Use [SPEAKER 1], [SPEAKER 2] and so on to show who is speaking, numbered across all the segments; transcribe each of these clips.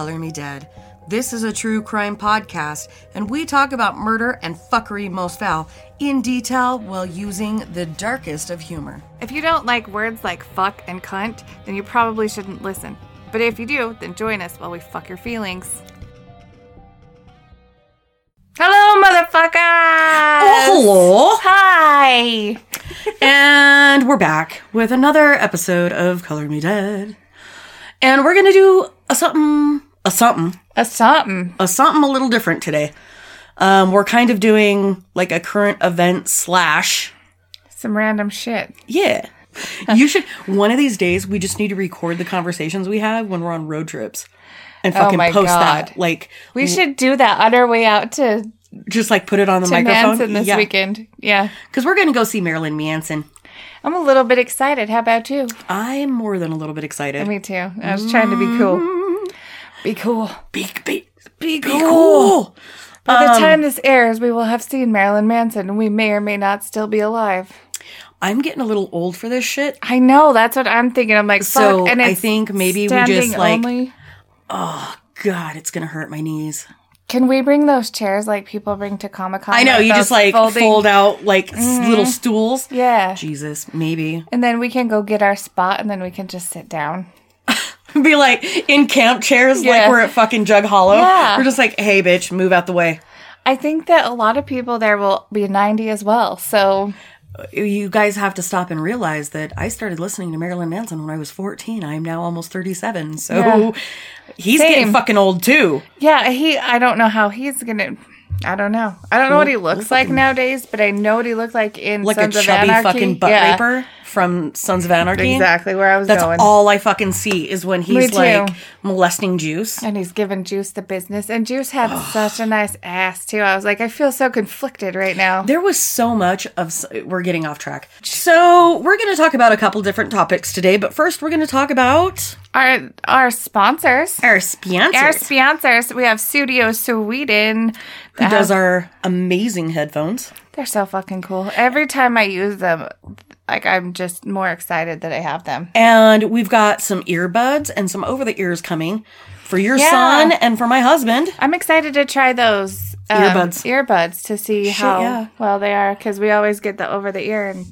[SPEAKER 1] Color Me Dead. This is a true crime podcast, and we talk about murder and fuckery most foul in detail while using the darkest of humor.
[SPEAKER 2] If you don't like words like fuck and cunt, then you probably shouldn't listen. But if you do, then join us while we fuck your feelings. Hello, motherfuckers!
[SPEAKER 1] Oh, hello!
[SPEAKER 2] Hi!
[SPEAKER 1] and we're back with another episode of Color Me Dead. And we're gonna do a something, a something,
[SPEAKER 2] A something.
[SPEAKER 1] a something a little different today. Um, we're kind of doing like a current event slash
[SPEAKER 2] Some random shit.
[SPEAKER 1] Yeah. You should one of these days we just need to record the conversations we have when we're on road trips and fucking
[SPEAKER 2] Oh
[SPEAKER 1] post that. Like
[SPEAKER 2] We should do that on our way out to,
[SPEAKER 1] just like put it on the microphone.
[SPEAKER 2] Manson this
[SPEAKER 1] yeah.
[SPEAKER 2] weekend. Yeah.
[SPEAKER 1] Cuz we're going to go see Marilyn Manson.
[SPEAKER 2] I'm a little bit excited. How about you?
[SPEAKER 1] I'm more than a little bit excited.
[SPEAKER 2] Me too. I was trying to be cool. Be cool.
[SPEAKER 1] be be be cool.
[SPEAKER 2] By
[SPEAKER 1] Um,
[SPEAKER 2] the time this airs, we will have seen Marilyn Manson and we may or may not still be alive.
[SPEAKER 1] I'm getting a little old for this shit.
[SPEAKER 2] I know. That's what I'm thinking. I'm like, fuck.
[SPEAKER 1] So,
[SPEAKER 2] and
[SPEAKER 1] I think maybe we just, like-
[SPEAKER 2] only.
[SPEAKER 1] God, it's going to hurt my knees.
[SPEAKER 2] Can we bring those chairs like people bring to Comic Con?
[SPEAKER 1] I know, you just like
[SPEAKER 2] folding-
[SPEAKER 1] fold out like s little stools.
[SPEAKER 2] Yeah.
[SPEAKER 1] Jesus, maybe.
[SPEAKER 2] And then we can go get our spot and then we can just sit down.
[SPEAKER 1] Be like in camp chairs, like we're at fucking Jug Hollow.
[SPEAKER 2] Yeah.
[SPEAKER 1] We're just like, hey, bitch, move out the way.
[SPEAKER 2] I think that a lot of people there will be 90 as well. So
[SPEAKER 1] You guys have to stop and realize that I started listening to Marilyn Manson when I was 14. I am now almost 37. So
[SPEAKER 2] Yeah.
[SPEAKER 1] he's
[SPEAKER 2] Same.
[SPEAKER 1] getting fucking old too.
[SPEAKER 2] yeah, he. I don't know how he's gonna. I don't know. I don't know what he looks like nowadays, but I know what he looked like in
[SPEAKER 1] Like
[SPEAKER 2] Sons
[SPEAKER 1] a
[SPEAKER 2] of
[SPEAKER 1] chubby
[SPEAKER 2] Anarchy.
[SPEAKER 1] fucking butt
[SPEAKER 2] Yeah,
[SPEAKER 1] raper from Sons of Anarchy.
[SPEAKER 2] Exactly where I was
[SPEAKER 1] That's
[SPEAKER 2] going.
[SPEAKER 1] all I fucking see is when he's like molesting Juice.
[SPEAKER 2] and he's giving Juice the business. And Juice had such a nice ass too. I was like, I feel so conflicted right now.
[SPEAKER 1] There was so much of. We're getting off track. So we're going to talk about a couple different topics today, but first we're going to talk about
[SPEAKER 2] Our our sponsors.
[SPEAKER 1] our sponsors.
[SPEAKER 2] Our sponsors, we have Studio Sweden.
[SPEAKER 1] Does our amazing headphones.
[SPEAKER 2] They're so fucking cool. Every time I use them, like I'm just more excited that I have them.
[SPEAKER 1] And we've got some earbuds and some over the ears coming for your
[SPEAKER 2] Yeah.
[SPEAKER 1] son and for my husband.
[SPEAKER 2] I'm excited to try those um,
[SPEAKER 1] Earbuds.
[SPEAKER 2] Earbuds to see how
[SPEAKER 1] yeah.
[SPEAKER 2] well they are because we always get the over the ear, and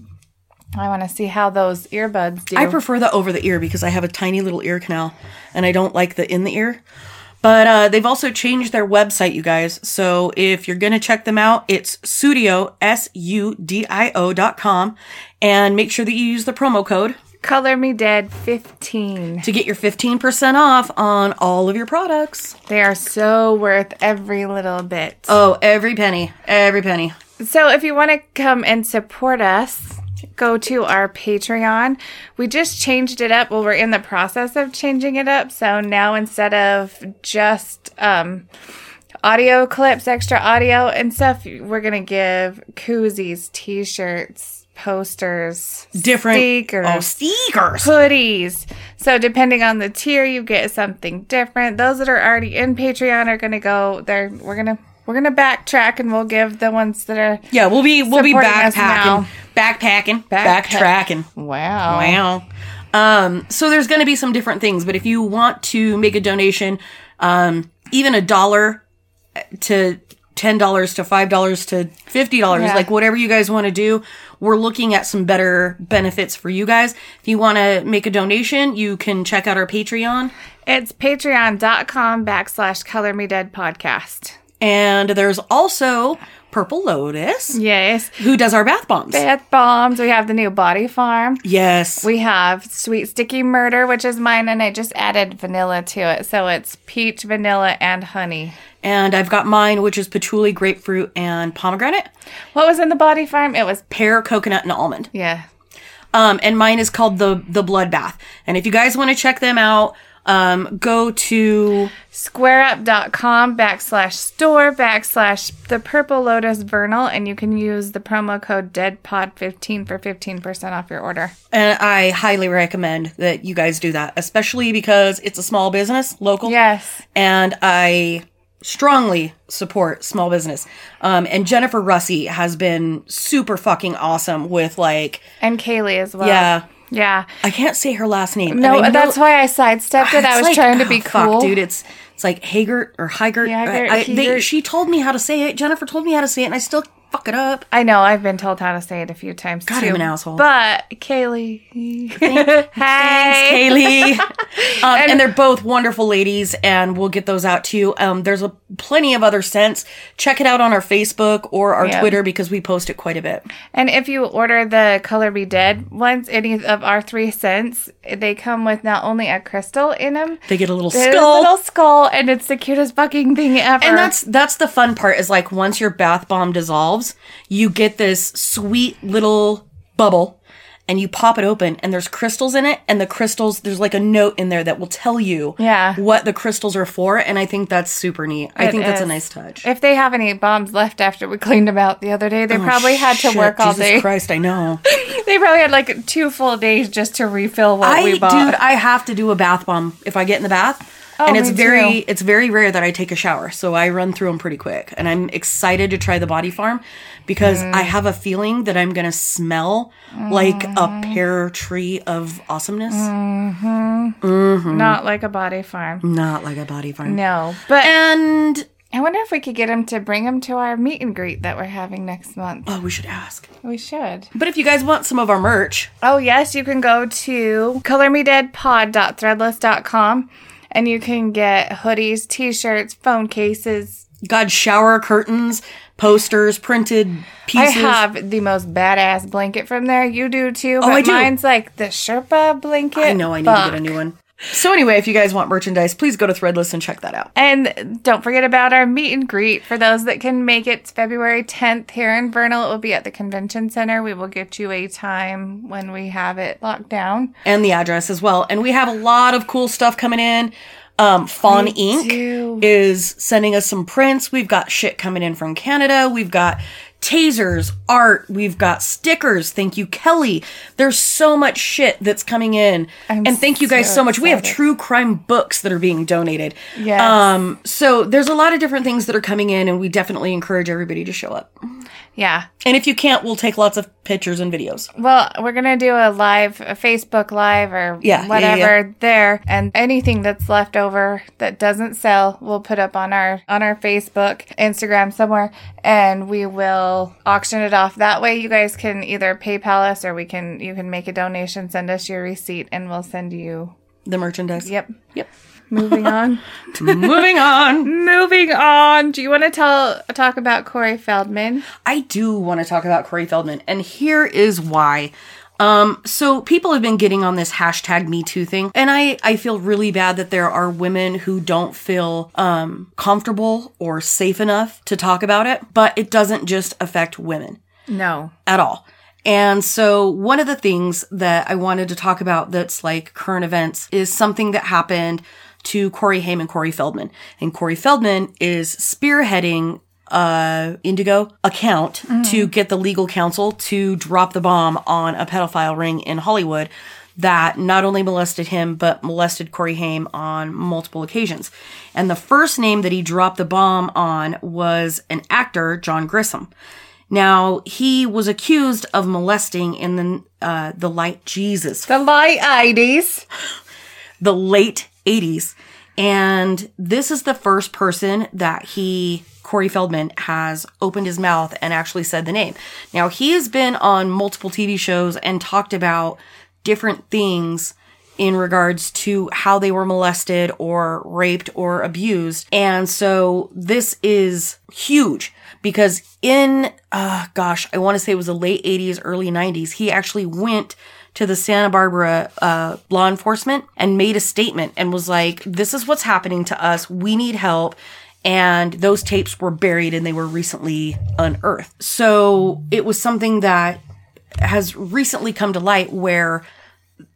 [SPEAKER 2] I want to see how those earbuds do.
[SPEAKER 1] I prefer the over the ear because I have a tiny little ear canal and I don't like the in the ear. But uh, they've also changed their website, you guys. So if you're going to check them out, it's studio, S U D I O dot com. And make sure that you use the promo code
[SPEAKER 2] Color Me Dead 15.
[SPEAKER 1] to get your 15% off on all of your products.
[SPEAKER 2] They are so worth every little bit.
[SPEAKER 1] Oh, every penny. Every penny.
[SPEAKER 2] So if you want to come and support us, go to our Patreon. We just changed it up. Well, we're in the process of changing it up. So now instead of just um, audio clips, extra audio and stuff, we're going to give koozies, t shirts, posters,
[SPEAKER 1] Different.
[SPEAKER 2] stickers.
[SPEAKER 1] Oh, stickers.
[SPEAKER 2] Hoodies. So depending on the tier, you get something different. Those that are already in Patreon are gonna go there. We're gonna we're gonna backtrack and we'll give the ones that are
[SPEAKER 1] Yeah, we'll be we'll be backpacking, backpacking,
[SPEAKER 2] Backpack.
[SPEAKER 1] backtracking.
[SPEAKER 2] wow.
[SPEAKER 1] Wow. Um, so there's going to be some different things, but if you want to make a donation, um, even a dollar to ten dollars to five dollars to fifty dollars,
[SPEAKER 2] Yeah.
[SPEAKER 1] like whatever you guys want to do, we're looking at some better benefits for you guys. If you want to make a donation, you can check out our Patreon,
[SPEAKER 2] It's patreon.com backslash color me dead podcast.
[SPEAKER 1] And there's also Purple Lotus,
[SPEAKER 2] Yes.
[SPEAKER 1] who does our bath bombs.
[SPEAKER 2] Bath bombs. We have the new body farm.
[SPEAKER 1] yes,
[SPEAKER 2] We have Sweet Sticky Murder, which is mine, and I just added vanilla to it. So it's peach, vanilla, and honey.
[SPEAKER 1] and I've got mine, which is patchouli, grapefruit, and pomegranate,
[SPEAKER 2] What was in the body farm? It was,
[SPEAKER 1] pear, coconut, and almond.
[SPEAKER 2] yeah.
[SPEAKER 1] Um, and mine is called the the Blood Bath. And if you guys want to check them out, um, go to
[SPEAKER 2] squareup.com backslash store backslash the purple lotus vernal and you can use the promo code deadpod15 for 15% off your order
[SPEAKER 1] and I highly recommend that you guys do that, especially because it's a small business, local.
[SPEAKER 2] yes
[SPEAKER 1] And I strongly support small business. Um, and Jennifer Russi has been super fucking awesome with like,
[SPEAKER 2] and kaylee as well
[SPEAKER 1] yeah,
[SPEAKER 2] Yeah.
[SPEAKER 1] I can't say her last name.
[SPEAKER 2] No,
[SPEAKER 1] know-
[SPEAKER 2] that's why I sidestepped it. I was
[SPEAKER 1] like-
[SPEAKER 2] trying to
[SPEAKER 1] oh,
[SPEAKER 2] be
[SPEAKER 1] fuck,
[SPEAKER 2] cool.
[SPEAKER 1] dude. It's it's like Hagert or Hygert.
[SPEAKER 2] Hygert,
[SPEAKER 1] I, I- they, she told me how to say it. Jennifer told me how to say it, and I still fuck it up.
[SPEAKER 2] I know. I've been told how to say it a few times
[SPEAKER 1] God,
[SPEAKER 2] too.
[SPEAKER 1] I'm an asshole.
[SPEAKER 2] But Kaylee,
[SPEAKER 1] Thanks,
[SPEAKER 2] hey,
[SPEAKER 1] Kaylee. um, and, they're both wonderful ladies, and we'll get those out to you. Um, there's a plenty of other scents. Check it out on our Facebook or our
[SPEAKER 2] Yeah.
[SPEAKER 1] Twitter because we post it quite a bit.
[SPEAKER 2] And if you order the Color Me Dead ones, any of our three scents, they come with not only a crystal in them,
[SPEAKER 1] They get a little skull.
[SPEAKER 2] a little skull, and it's the cutest fucking thing ever.
[SPEAKER 1] and that's that's the fun part is like once your bath bomb dissolves, you get this sweet little bubble and you pop it open and there's crystals in it and the crystals there's like a note in there that will tell you
[SPEAKER 2] Yeah.
[SPEAKER 1] what the crystals are for and I think that's super neat. I
[SPEAKER 2] It
[SPEAKER 1] think that's a nice touch.
[SPEAKER 2] If they have any bombs left after we cleaned them out the other day, they oh, probably had to
[SPEAKER 1] Oh,
[SPEAKER 2] work all
[SPEAKER 1] Jesus
[SPEAKER 2] day.
[SPEAKER 1] Christ, I know.
[SPEAKER 2] They probably had like two full days just to refill what
[SPEAKER 1] I
[SPEAKER 2] we bought.
[SPEAKER 1] dude, I have to do a bath bomb if I get in the bath.
[SPEAKER 2] Oh,
[SPEAKER 1] and it's very
[SPEAKER 2] too.
[SPEAKER 1] it's very rare that I take a shower, so I run through them pretty quick. And I'm excited to try the Body Farm because
[SPEAKER 2] Mm.
[SPEAKER 1] I have a feeling that I'm gonna smell like a mm. pear tree of awesomeness, mm-hmm. Mm-hmm.
[SPEAKER 2] Not like a body farm.
[SPEAKER 1] not like a Body Farm.
[SPEAKER 2] No, but
[SPEAKER 1] And
[SPEAKER 2] I wonder if we could get him to bring him to our meet and greet that we're having next month.
[SPEAKER 1] oh, we should ask.
[SPEAKER 2] We should.
[SPEAKER 1] But if you guys want some of our merch,
[SPEAKER 2] Oh, yes, you can go to colormedeadpod.threadless.com and you can get hoodies, t shirts, phone cases.
[SPEAKER 1] God, shower curtains, posters, printed pieces.
[SPEAKER 2] I have the most badass blanket from there. You do too. Oh, but
[SPEAKER 1] I do.
[SPEAKER 2] mine's like the Sherpa blanket.
[SPEAKER 1] I know I need
[SPEAKER 2] Fuck.
[SPEAKER 1] to get a new one. So anyway, if you guys want merchandise, please go to Threadless and check that out.
[SPEAKER 2] And don't forget about our meet and greet for those that can make it. February 10th here in Vernal. It will be at the convention center. We will get you a time when we have it locked down.
[SPEAKER 1] and the address as well. And we have a lot of cool stuff coming in. Um, Fawn Inc.
[SPEAKER 2] do.
[SPEAKER 1] is sending us some prints. We've got shit coming in from Canada. We've got tasers, art. We've got stickers. Thank you, Kelly. There's so much shit that's coming in.
[SPEAKER 2] I'm
[SPEAKER 1] and thank you guys
[SPEAKER 2] so
[SPEAKER 1] so much. We have true crime books that are being donated.
[SPEAKER 2] Yes.
[SPEAKER 1] Um, so there's a lot of different things that are coming in and we definitely encourage everybody to show up.
[SPEAKER 2] Yeah.
[SPEAKER 1] And if you can't, we'll take lots of pictures and videos.
[SPEAKER 2] Well, we're going to do a live, a Facebook live or
[SPEAKER 1] Yeah, yeah,
[SPEAKER 2] whatever
[SPEAKER 1] yeah.
[SPEAKER 2] there. And anything that's left over that doesn't sell, we'll put up on our, on our Facebook, Instagram somewhere, and we will auction it off. That way you guys can either PayPal us or we can, you can make a donation, send us your receipt and we'll send you.
[SPEAKER 1] The merchandise.
[SPEAKER 2] Yep.
[SPEAKER 1] Yep.
[SPEAKER 2] Moving on.
[SPEAKER 1] Moving on.
[SPEAKER 2] Moving on. Do you want to tell, talk about Corey Feldman?
[SPEAKER 1] I do want to talk about Corey Feldman, and here is why. Um, so people have been getting on this hashtag Me Too thing, and I I feel really bad that there are women who don't feel um comfortable or safe enough to talk about it. But it doesn't just affect women
[SPEAKER 2] No.
[SPEAKER 1] at all. And so one of the things that I wanted to talk about that's like current events is something that happened to Corey Haim and Corey Feldman. And Corey Feldman is spearheading a Indiegogo account to get the legal counsel to drop the bomb on a pedophile ring in Hollywood that not only molested him, but molested Corey Haim on multiple occasions. And the first name that he dropped the bomb on was an actor, Jon Grissom. Now, he was accused of molesting in the, uh, the light Jesus,
[SPEAKER 2] The light IDs.
[SPEAKER 1] the late 80s. And this is the first person that he, Corey Feldman, has opened his mouth and actually said the name. Now, he has been on multiple TV shows and talked about different things in regards to how they were molested or raped or abused. And so this is huge because in, uh, gosh, I want to say it was the late 80s, early 90s, he actually went to the Santa Barbara uh, law enforcement and made a statement and was like, this is what's happening to us. We need help. And those tapes were buried and they were recently unearthed. So it was something that has recently come to light where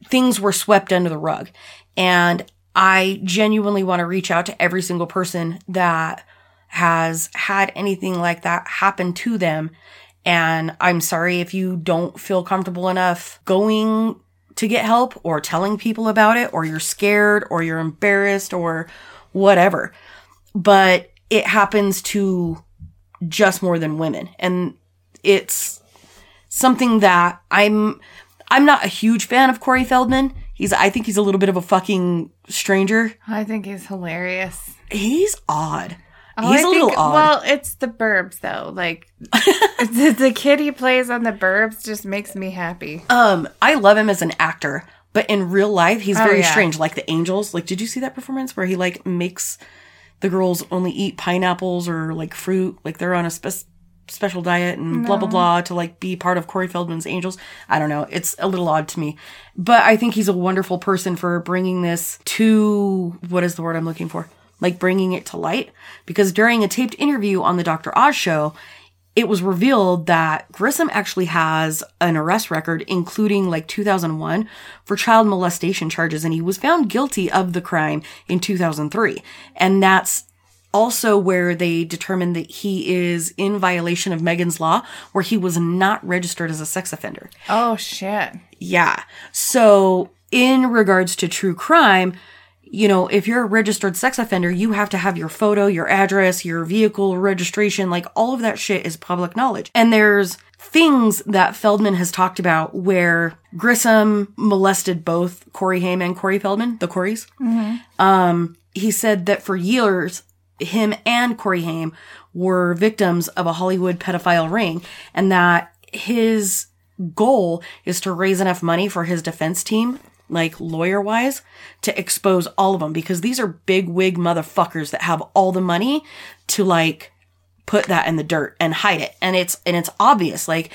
[SPEAKER 1] things were swept under the rug. And I genuinely want to reach out to every single person that has had anything like that happen to them. And I'm sorry if you don't feel comfortable enough going to get help or telling people about it, or you're scared or you're embarrassed or whatever. But it happens to just more than women. And it's something that I'm I'm not a huge fan of Corey Feldman. He's I think he's a little bit of a fucking stranger.
[SPEAKER 2] I think he's hilarious.
[SPEAKER 1] He's odd.
[SPEAKER 2] Oh,
[SPEAKER 1] he's
[SPEAKER 2] I
[SPEAKER 1] a little odd.
[SPEAKER 2] Well, it's the Burbs though. Like the, the kid he plays on the Burbs just makes me happy.
[SPEAKER 1] um, I love him as an actor, but in real life, he's
[SPEAKER 2] Oh,
[SPEAKER 1] very
[SPEAKER 2] yeah.
[SPEAKER 1] strange. Like the Angels. Like, did you see that performance where he like makes the girls only eat pineapples or like fruit? Like they're on a spe- special diet and blah blah blah to like be part of Corey Feldman's Angels. I don't know. It's a little odd to me, but I think he's a wonderful person for bringing this to what is the word I'm looking for? Like bringing it to light. Because during a taped interview on the Dr. Oz show, it was revealed that Grissom actually has an arrest record, including like 2001 for child molestation charges, and he was found guilty of the crime in 2003. And that's also where they determined that he is in violation of Megan's Law, where he was not registered as a sex offender.
[SPEAKER 2] Oh shit.
[SPEAKER 1] Yeah. So, in regards to true crime, you know, if you're a registered sex offender, you have to have your photo, your address, your vehicle registration, like all of that shit is public knowledge. And there's things that Feldman has talked about where Grissom molested both Corey Haim and Corey Feldman, the Coreys. Um, he said that for years, him and Corey Haim were victims of a Hollywood pedophile ring and that his goal is to raise enough money for his defense team, like lawyer wise, to expose all of them because these are big wig motherfuckers that have all the money to like put that in the dirt and hide it. And it's, and it's obvious. Like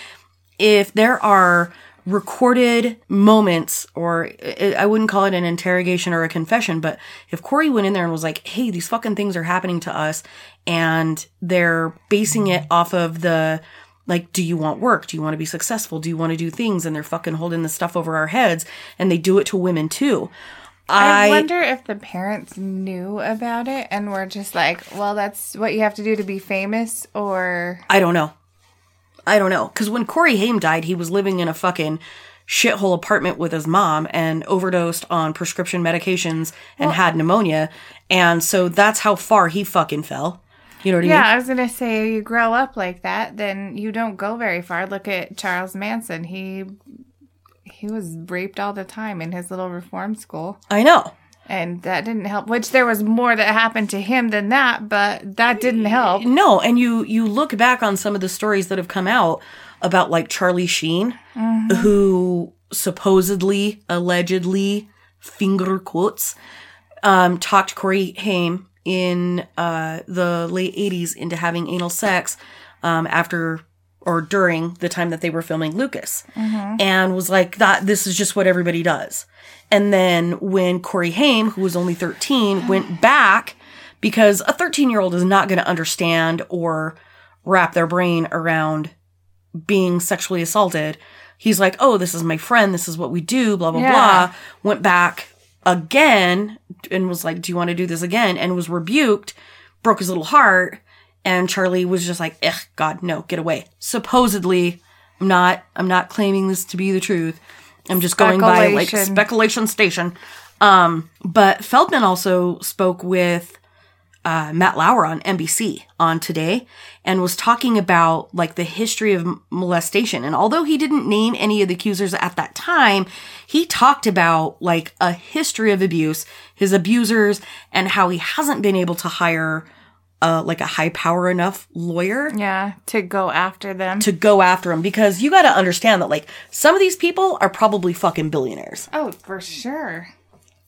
[SPEAKER 1] if there are recorded moments or I I wouldn't call it an interrogation or a confession, but if Corey went in there and was like, Hey, these fucking things are happening to us and they're basing it off of the, like, do you want work? Do you want to be successful? Do you want to do things? And they're fucking holding the stuff over our heads and they do it to women too.
[SPEAKER 2] I,
[SPEAKER 1] I,
[SPEAKER 2] wonder if the parents knew about it and were just like, well, that's what you have to do to be famous, or
[SPEAKER 1] I don't know. I don't know. Cause when Corey Haim died, he was living in a fucking shithole apartment with his mom and overdosed on prescription medications and had pneumonia. And so that's how far he fucking fell. You know what I
[SPEAKER 2] yeah,
[SPEAKER 1] mean?
[SPEAKER 2] I was gonna say you grow up like that, then you don't go very far. Look at Charles Manson. He he was raped all the time in his little reform school.
[SPEAKER 1] I know.
[SPEAKER 2] And that didn't help. Which there was more that happened to him than that, but that didn't help.
[SPEAKER 1] No, and you you look back on some of the stories that have come out about like Charlie Sheen, who supposedly, allegedly, finger quotes, um, talked Corey Haim in uh, the late '80s into having anal sex um, after or during the time that they were filming Lucas, and was like that. This is just what everybody does. And then when Corey Haim, who was only 13, went back because a 13 year old is not going to understand or wrap their brain around being sexually assaulted. He's like, oh, this is my friend. This is what we do, blah, blah,
[SPEAKER 2] Yeah.
[SPEAKER 1] blah. Went back again and was like, do you want to do this again? And was rebuked, broke his little heart. And Charlie was just like, ugh, God, no, get away. Supposedly, I'm not, I'm not claiming this to be the truth. I'm just going by like
[SPEAKER 2] Speculation.
[SPEAKER 1] speculation station. Um, but Feldman also spoke with uh, Matt Lauer on NBC on Today and was talking about like the history of molestation. And although he didn't name any of the accusers at that time, he talked about like a history of abuse, his abusers, and how he hasn't been able to hire uh, like a high power enough lawyer
[SPEAKER 2] Yeah, to go after them.
[SPEAKER 1] to go after him because you got to understand that like some of these people are probably fucking billionaires.
[SPEAKER 2] oh, for sure.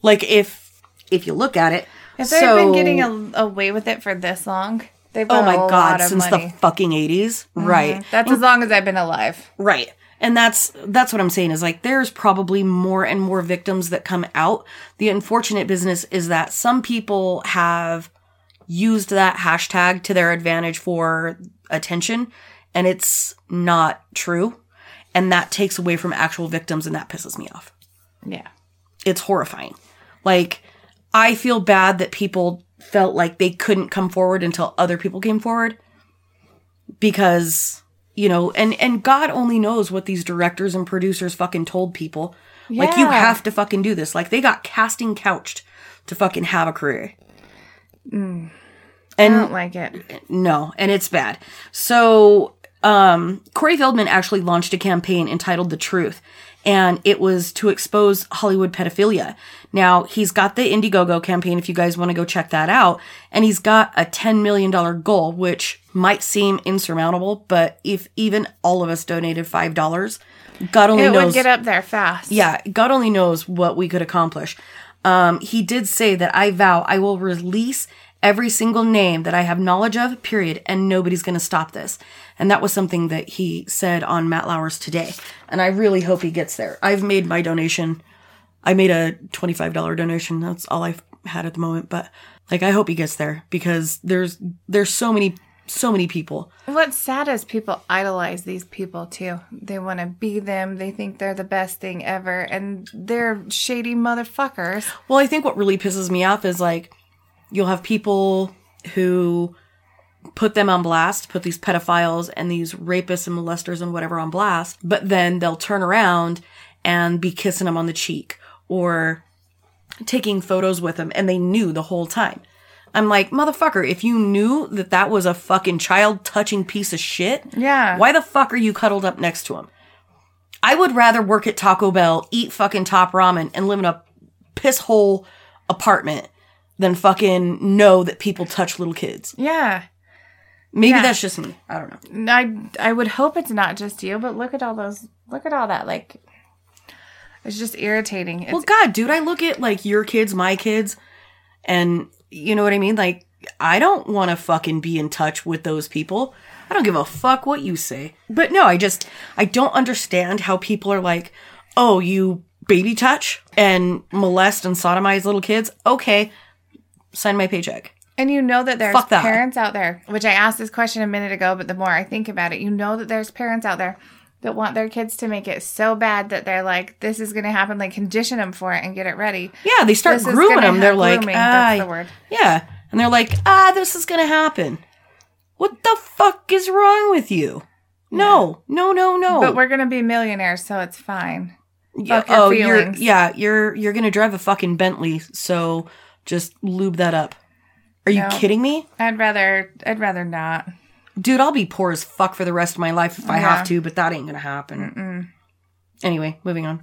[SPEAKER 1] Like if if you look at it,
[SPEAKER 2] If they've
[SPEAKER 1] so-
[SPEAKER 2] been getting a, away with it for this long, they've
[SPEAKER 1] Oh my
[SPEAKER 2] a
[SPEAKER 1] god, since
[SPEAKER 2] money.
[SPEAKER 1] the fucking 80s. Mm-hmm. Right.
[SPEAKER 2] That's as long as I've been alive.
[SPEAKER 1] Right. And that's that's what I'm saying is like there's probably more and more victims that come out. The unfortunate business is that some people have used that hashtag to their advantage for attention and it's not true. And that takes away from actual victims and that pisses me off.
[SPEAKER 2] Yeah.
[SPEAKER 1] It's horrifying. Like I feel bad that people felt like they couldn't come forward until other people came forward because you know and and god only knows what these directors and producers fucking told people. Like you have to fucking do this. Like they got casting couched to fucking have a career.
[SPEAKER 2] I
[SPEAKER 1] and
[SPEAKER 2] don't like it.
[SPEAKER 1] no and it's bad. So um, Corey Feldman actually launched a campaign entitled The Truth, and it was to expose Hollywood pedophilia. Now, he's got the Indiegogo campaign if you guys want to go check that out, and he's got a $10 million goal, which might seem insurmountable, but if even all of us donated $5, God only
[SPEAKER 2] It
[SPEAKER 1] knows.
[SPEAKER 2] It would get up there fast.
[SPEAKER 1] Yeah, God only knows what we could accomplish. Um, he did say that I vow I will release every single name that I have knowledge of, period, and nobody's going to stop this. And that was something that he said on Matt Lauer's today. And I really hope he gets there. I've made my donation. I made a $25 donation. That's all I've had at the moment, but like I hope he gets there because there's there's so many so many people.
[SPEAKER 2] What's sad is people idolize these people too. They want to be them. They think they're the best thing ever, and they're shady motherfuckers.
[SPEAKER 1] Well, I think what really pisses me off is like you'll have people who put them on blast, put these pedophiles and these rapists and molesters and whatever on blast, but then they'll turn around and be kissing them on the cheek or taking photos with them and they knew the whole time. I'm like, motherfucker, if you knew that that was a fucking child touching piece of shit,
[SPEAKER 2] Yeah.
[SPEAKER 1] why the fuck are you cuddled up next to him? I would rather work at Taco Bell, eat fucking top ramen, and live in a piss hole apartment than fucking know that people touch little kids.
[SPEAKER 2] Yeah.
[SPEAKER 1] Maybe
[SPEAKER 2] Yeah.
[SPEAKER 1] that's just me. I don't know.
[SPEAKER 2] I I would hope it's not just you, but look at all those. Look at all that. Like, it's just irritating. It's,
[SPEAKER 1] Well, God, dude, I look at like your kids, my kids, and you know what I mean? Like, I don't want to fucking be in touch with those people. I don't give a fuck what you say. But no, I just, I don't understand how people are like, oh, you baby touch and molest and sodomize little kids. Okay, sign my paycheck.
[SPEAKER 2] and you know that there's
[SPEAKER 1] Fuck that.
[SPEAKER 2] parents out there, which I asked this question a minute ago, but the more I think about it, you know that there's parents out there that want their kids to make it so bad that they're like, this is going to happen, like condition them for it and get it ready.
[SPEAKER 1] Yeah, they start
[SPEAKER 2] This
[SPEAKER 1] grooming them. They're
[SPEAKER 2] ha-
[SPEAKER 1] like,
[SPEAKER 2] grooming,
[SPEAKER 1] ah,
[SPEAKER 2] that's the word.
[SPEAKER 1] yeah, and they're like, ah, this is gonna happen. What the fuck is wrong with you? No, no, no, no.
[SPEAKER 2] But we're going to be millionaires, so it's fine.
[SPEAKER 1] Yeah,
[SPEAKER 2] Fuck your
[SPEAKER 1] oh, you're yeah, you're you're gonna drive a fucking Bentley, so just lube that up. Are you
[SPEAKER 2] No.
[SPEAKER 1] kidding me,
[SPEAKER 2] I'd rather, I'd rather not.
[SPEAKER 1] dude? I'll be poor as fuck for the rest of my life if I
[SPEAKER 2] Yeah.
[SPEAKER 1] have to, but that ain't gonna happen. Anyway, moving on.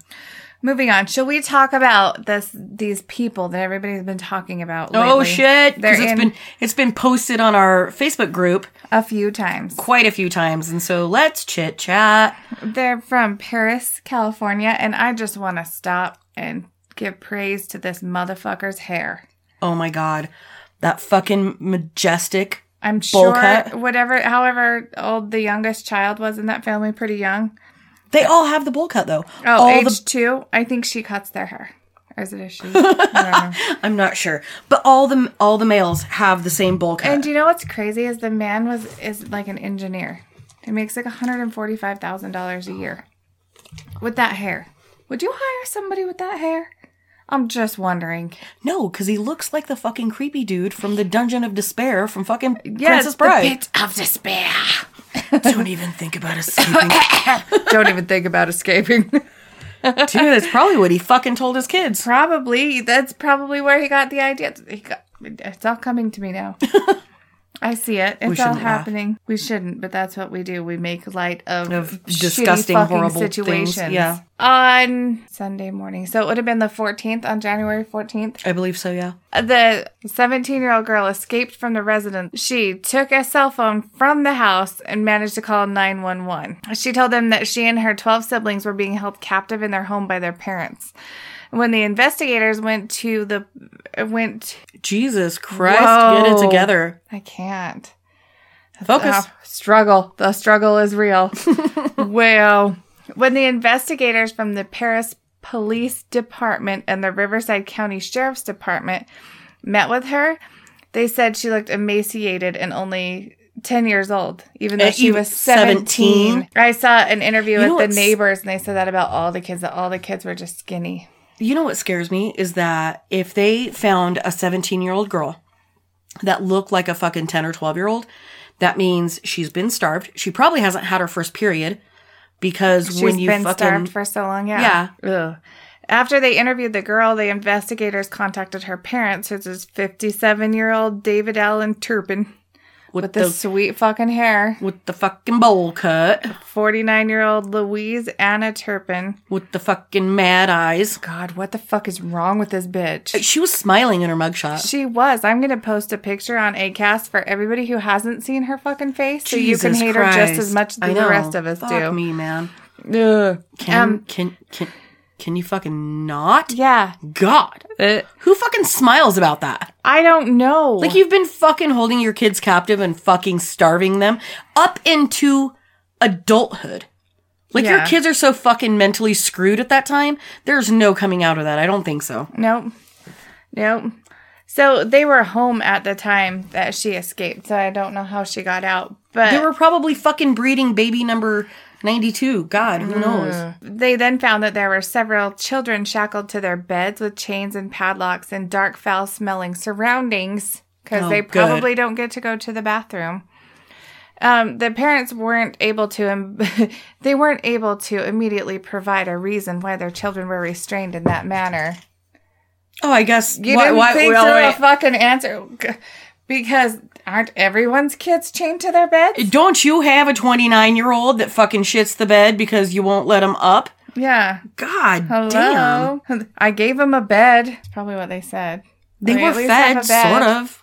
[SPEAKER 2] Moving on, shall we talk about this? These people that everybody's been talking about.
[SPEAKER 1] Oh shit!
[SPEAKER 2] They're
[SPEAKER 1] Because it's
[SPEAKER 2] in
[SPEAKER 1] been it's been posted on our Facebook group
[SPEAKER 2] a few times.
[SPEAKER 1] quite a few times, and so let's chit chat.
[SPEAKER 2] They're from Perris, California, and I just want to stop and give praise to this motherfucker's hair.
[SPEAKER 1] Oh my god, that fucking majestic.
[SPEAKER 2] I'm sure
[SPEAKER 1] cut?
[SPEAKER 2] whatever, however old the youngest child was in that family, pretty young.
[SPEAKER 1] They all have the bowl cut though.
[SPEAKER 2] Oh,
[SPEAKER 1] all
[SPEAKER 2] age
[SPEAKER 1] the
[SPEAKER 2] two. I think she cuts their hair, or is it a she? I don't know.
[SPEAKER 1] I'm not sure, but all the all the males have the same bowl cut.
[SPEAKER 2] And do you know what's crazy is the man was is like an engineer. He makes like hundred and forty five thousand dollars a year with that hair. Would you hire somebody with that hair? I'm just wondering.
[SPEAKER 1] No, because he looks like the fucking creepy dude from the Dungeon of Despair from fucking
[SPEAKER 2] Yes,
[SPEAKER 1] Princess Bride.
[SPEAKER 2] the pit of despair.
[SPEAKER 1] Don't even think about escaping.
[SPEAKER 2] Don't even think about escaping.
[SPEAKER 1] Dude, that's probably what he fucking told his kids.
[SPEAKER 2] probably that's probably where he got the idea. He got, it's all coming to me now. I see it. It's all
[SPEAKER 1] shouldn't laugh.
[SPEAKER 2] happening. We shouldn't, but that's what we do. We make light of,
[SPEAKER 1] Of disgusting, horrible
[SPEAKER 2] situations.
[SPEAKER 1] things. Yeah.
[SPEAKER 2] On Sunday morning, so it would have been the 14th on January 14th.
[SPEAKER 1] I believe so, yeah.
[SPEAKER 2] The 17 year old girl escaped from the residence. She took a cell phone from the house and managed to call 911. She told them that she and her 12 siblings were being held captive in their home by their parents. When the investigators went to the went
[SPEAKER 1] Jesus Christ, get it together.
[SPEAKER 2] I can't.
[SPEAKER 1] Focus.
[SPEAKER 2] Struggle. The struggle is real. well, when the investigators from the Perris Police Department and the Riverside County Sheriff's Department met with her, they said she looked emaciated and only 10 years old, even though
[SPEAKER 1] Uh,
[SPEAKER 2] she was 17.
[SPEAKER 1] 17?
[SPEAKER 2] I saw an interview
[SPEAKER 1] You
[SPEAKER 2] with the neighbors and they said that about all the kids, that all the kids were just skinny.
[SPEAKER 1] You know what scares me is that if they found a 17 year old girl that looked like a fucking 10 or 12 year old, that means she's been starved. She probably hasn't had her first period because
[SPEAKER 2] She's
[SPEAKER 1] when you
[SPEAKER 2] been
[SPEAKER 1] fucking.
[SPEAKER 2] starved for so long, yeah. Ugh. After they interviewed the girl, the investigators contacted her parents, which is 57 year old David Allen Turpin.
[SPEAKER 1] With,
[SPEAKER 2] With the
[SPEAKER 1] the,
[SPEAKER 2] sweet fucking hair.
[SPEAKER 1] with the fucking bowl cut,
[SPEAKER 2] 49 year old Louise Anna Turpin.
[SPEAKER 1] with the fucking mad eyes.
[SPEAKER 2] God, what the fuck is wrong with this bitch?
[SPEAKER 1] She was smiling in her mugshot.
[SPEAKER 2] She was. I'm going to post a picture on ACAST for everybody who hasn't seen her fucking face so you can hate her just as much as the rest of us
[SPEAKER 1] Fuck
[SPEAKER 2] do.
[SPEAKER 1] me, man.
[SPEAKER 2] Ugh.
[SPEAKER 1] Can
[SPEAKER 2] Um,
[SPEAKER 1] can can can you fucking not?
[SPEAKER 2] yeah.
[SPEAKER 1] God,
[SPEAKER 2] Uh,
[SPEAKER 1] who fucking smiles about that?
[SPEAKER 2] I don't know.
[SPEAKER 1] Like you've been fucking holding your kids captive and fucking starving them up into adulthood. Like your kids are so fucking mentally screwed at that time. There's no coming out of that. I don't think so.
[SPEAKER 2] Nope. Nope. So they were home at the time that she escaped. So I don't know how she got out. But
[SPEAKER 1] They were probably fucking breeding baby number 92. God, who knows?
[SPEAKER 2] They then found that there were several children shackled to their beds with chains and padlocks in dark, foul smelling surroundings because
[SPEAKER 1] Oh,
[SPEAKER 2] they
[SPEAKER 1] good.
[SPEAKER 2] probably don't get to go to the bathroom. Um, the parents weren't able to, im- they weren't able to immediately provide a reason why their children were restrained in that manner.
[SPEAKER 1] Oh, I guess.
[SPEAKER 2] You
[SPEAKER 1] why-
[SPEAKER 2] didn't
[SPEAKER 1] why-
[SPEAKER 2] think
[SPEAKER 1] well,
[SPEAKER 2] so?
[SPEAKER 1] wait.
[SPEAKER 2] A fucking answer, because aren't everyone's kids chained to their beds?
[SPEAKER 1] Don't you have a 29 year old that fucking shits the bed because you won't let him up?
[SPEAKER 2] Yeah.
[SPEAKER 1] God damn.
[SPEAKER 2] I gave them a bed. That's probably what they said.
[SPEAKER 1] They were
[SPEAKER 2] at least have
[SPEAKER 1] fed, sort of.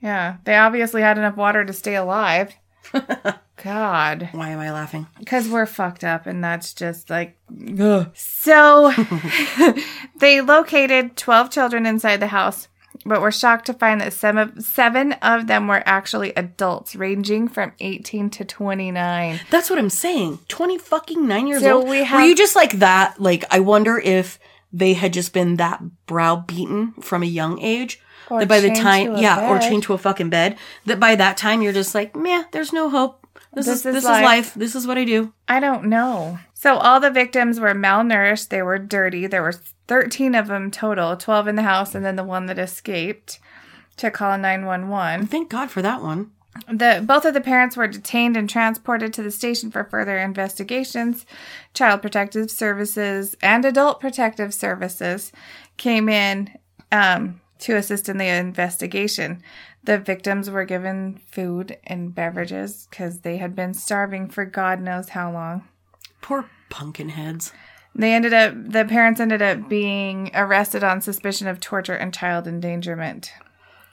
[SPEAKER 2] Yeah, they obviously had enough water to stay alive. God,
[SPEAKER 1] Why am I laughing?
[SPEAKER 2] because we're fucked up, and that's just like. ugh. So, they located 12 children inside the house, but were shocked to find that some of, seven of them were actually adults, ranging from 18 to 29.
[SPEAKER 1] That's what I'm saying. 20 fucking nine years
[SPEAKER 2] So
[SPEAKER 1] old.
[SPEAKER 2] we
[SPEAKER 1] Were you just like that? Like, I wonder if they had just been that browbeaten from a young age.
[SPEAKER 2] Or
[SPEAKER 1] that by the time, yeah, or
[SPEAKER 2] bed.
[SPEAKER 1] chained to a fucking bed. That by that time you're just like, meh, there's no hope. This,
[SPEAKER 2] This
[SPEAKER 1] is,
[SPEAKER 2] is
[SPEAKER 1] this
[SPEAKER 2] life."
[SPEAKER 1] is life. This is what I do.
[SPEAKER 2] I don't know. So all the victims were malnourished. They were dirty. There were 13 of them total, 12 in the house, and then the one that escaped to call 911.
[SPEAKER 1] Thank God for that one.
[SPEAKER 2] The both of the parents were detained and transported to the station for further investigations. Child Protective Services and Adult Protective Services came in um, to assist in the investigation. The victims were given food and beverages because they had been starving for God knows how long.
[SPEAKER 1] Poor pumpkin heads.
[SPEAKER 2] They ended up, the parents ended up being arrested on suspicion of torture and child endangerment.